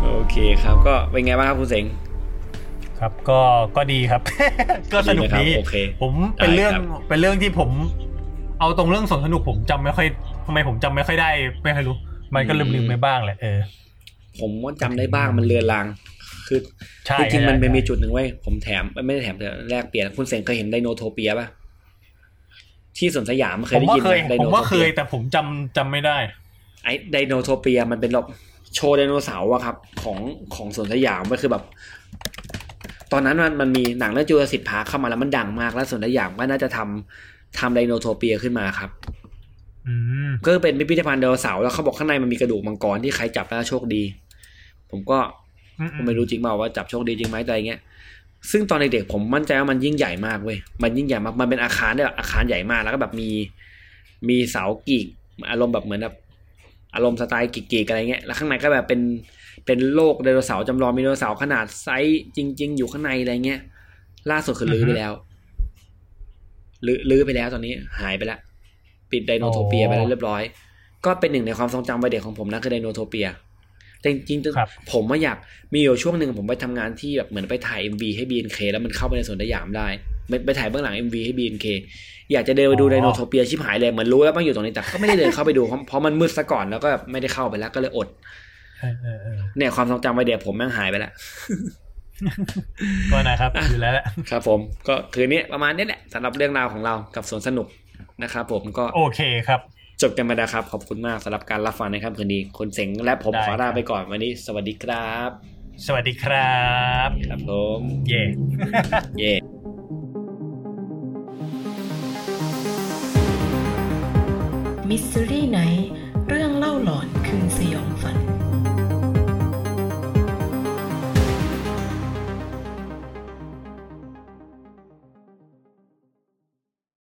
เออโอเคครับ ก็เป็นไงบ้างครับคุณเสง ครับก็ก็ดีครับ ก็สนุกดีดีนะครับโอเคผมเป็นเรื่องได้ครับเป็นเรื่องที่ผม เอาตรงเรื่องสวนสนุกผมจำไม่ค่อยทำไมผมจำไม่ค่อยได้ไม่ค่อยรู้ มันก็ลืมลืมๆไปบ้างแหละเออผมว่าจำได้บ้างมันเลือนลาง คือใช่จริงๆมันใช่มันมีใช่จุดหนึ่งไว้ยผมแถมไม่ได้แถมแต่แลกเปลี่ยนคุณเสงเคยเห็นไดโนโทเปียป่ะที่สวนสยามเคผยมได้ว่ายินเคยไหมไดผโนมโทว่าเคเปียยแต่ผมจำจำไม่ได้ ไอ้ไดโนโทเปียมันเป็นแบบโชว์ไดโนเสาร์อะครับ ของของสวนสยามมันคือแบบ ตอนนั้นมันมันมีหนังเรื่อง Jurassic Park เข้ามาแล้วมันดังมากแล้วสวนสยามก็น่าจะทำทำไดโนโทเปียขึ้นมาครับอืมก็เป็นพิพิธภัณฑ์ไดโนเสาร์แล้วเขาบอกข้างในมันมีกระดูกมังกรที่ใครจับแล้วโชคดี ผมก็อืมผมไม่รู้จริงเปล่าว่าจับโชคดีจริงไหมแต่อะไรเงี้ยซึ่งตอนเด็กๆผมมั่นใจว่ามันยิ่งใหญ่มากเว้ยมันยิ่งใหญ่มากมันเป็นอาคารเนี่ยอาคารใหญ่มากแล้วก็แบบมี มีเสากรีกอารมณ์แบบเหมือนแบบอารมณ์สไตล์กรีกๆอะไรเงี้ยแล้วข้างในก็แบบเป็น เป็นโลกไดโนเสาร์จำลองมีไดโนเสาร์ขนาดไซส์จริง ๆ อยู่ข้างในอะไรเงี้ย ล่าสุดคือรื้อไปแล้วรื้อรื้อไปแล้วตอนนี้หายไปแล้วปิดไดโนโทเปียไปแล้วเรียบร้อย ก็เป็นหนึ่งในความทรงจำวัยเด็กของผมนะคือไดโนโทเปียแต่จริงๆครับผมว่าอยากมีอยู่ช่วงหนึ่งผมไปทำงานที่แบบเหมือนไปถ่าย MV ให้ BNK แล้วมันเข้าไปในสวนสยามได้ไปไปถ่ายเบื้องหลัง MV ให้ BNK อยากจะเดินไปดูอ๋อไดโนโทเปียชิบหายเลยเหมือนรู้แล้วมันอยู่ตรงนี้แต่ก็ไม่ได้เดินเข้าไปดูเพราะเพราะมันมืดซะก่อนแล้วก็แบบไม่ได้เข้าไปแล้วก็เลยอด เออเออเออเนี่ยความทรงจำวัยเด็กผมแม่งหายไปแล้วก็นะครับอยู่แล้วแหละครับผมก็คืนนี้ประมาณนี้แหละสำหรับเรื่องราวของเรากับสวนสนุกนะครับผมก็โอเคครับจบกันไปแล้วครับ ขอบคุณมากสำหรับการรับฟังในค่ำคืนนี้คุณเสงและผมได้ขอลาครับไปก่อนวันนี้ สวัสดีครับ สวัสดีครับ ครับผมเย่เย่มิสซิรี่ไนท์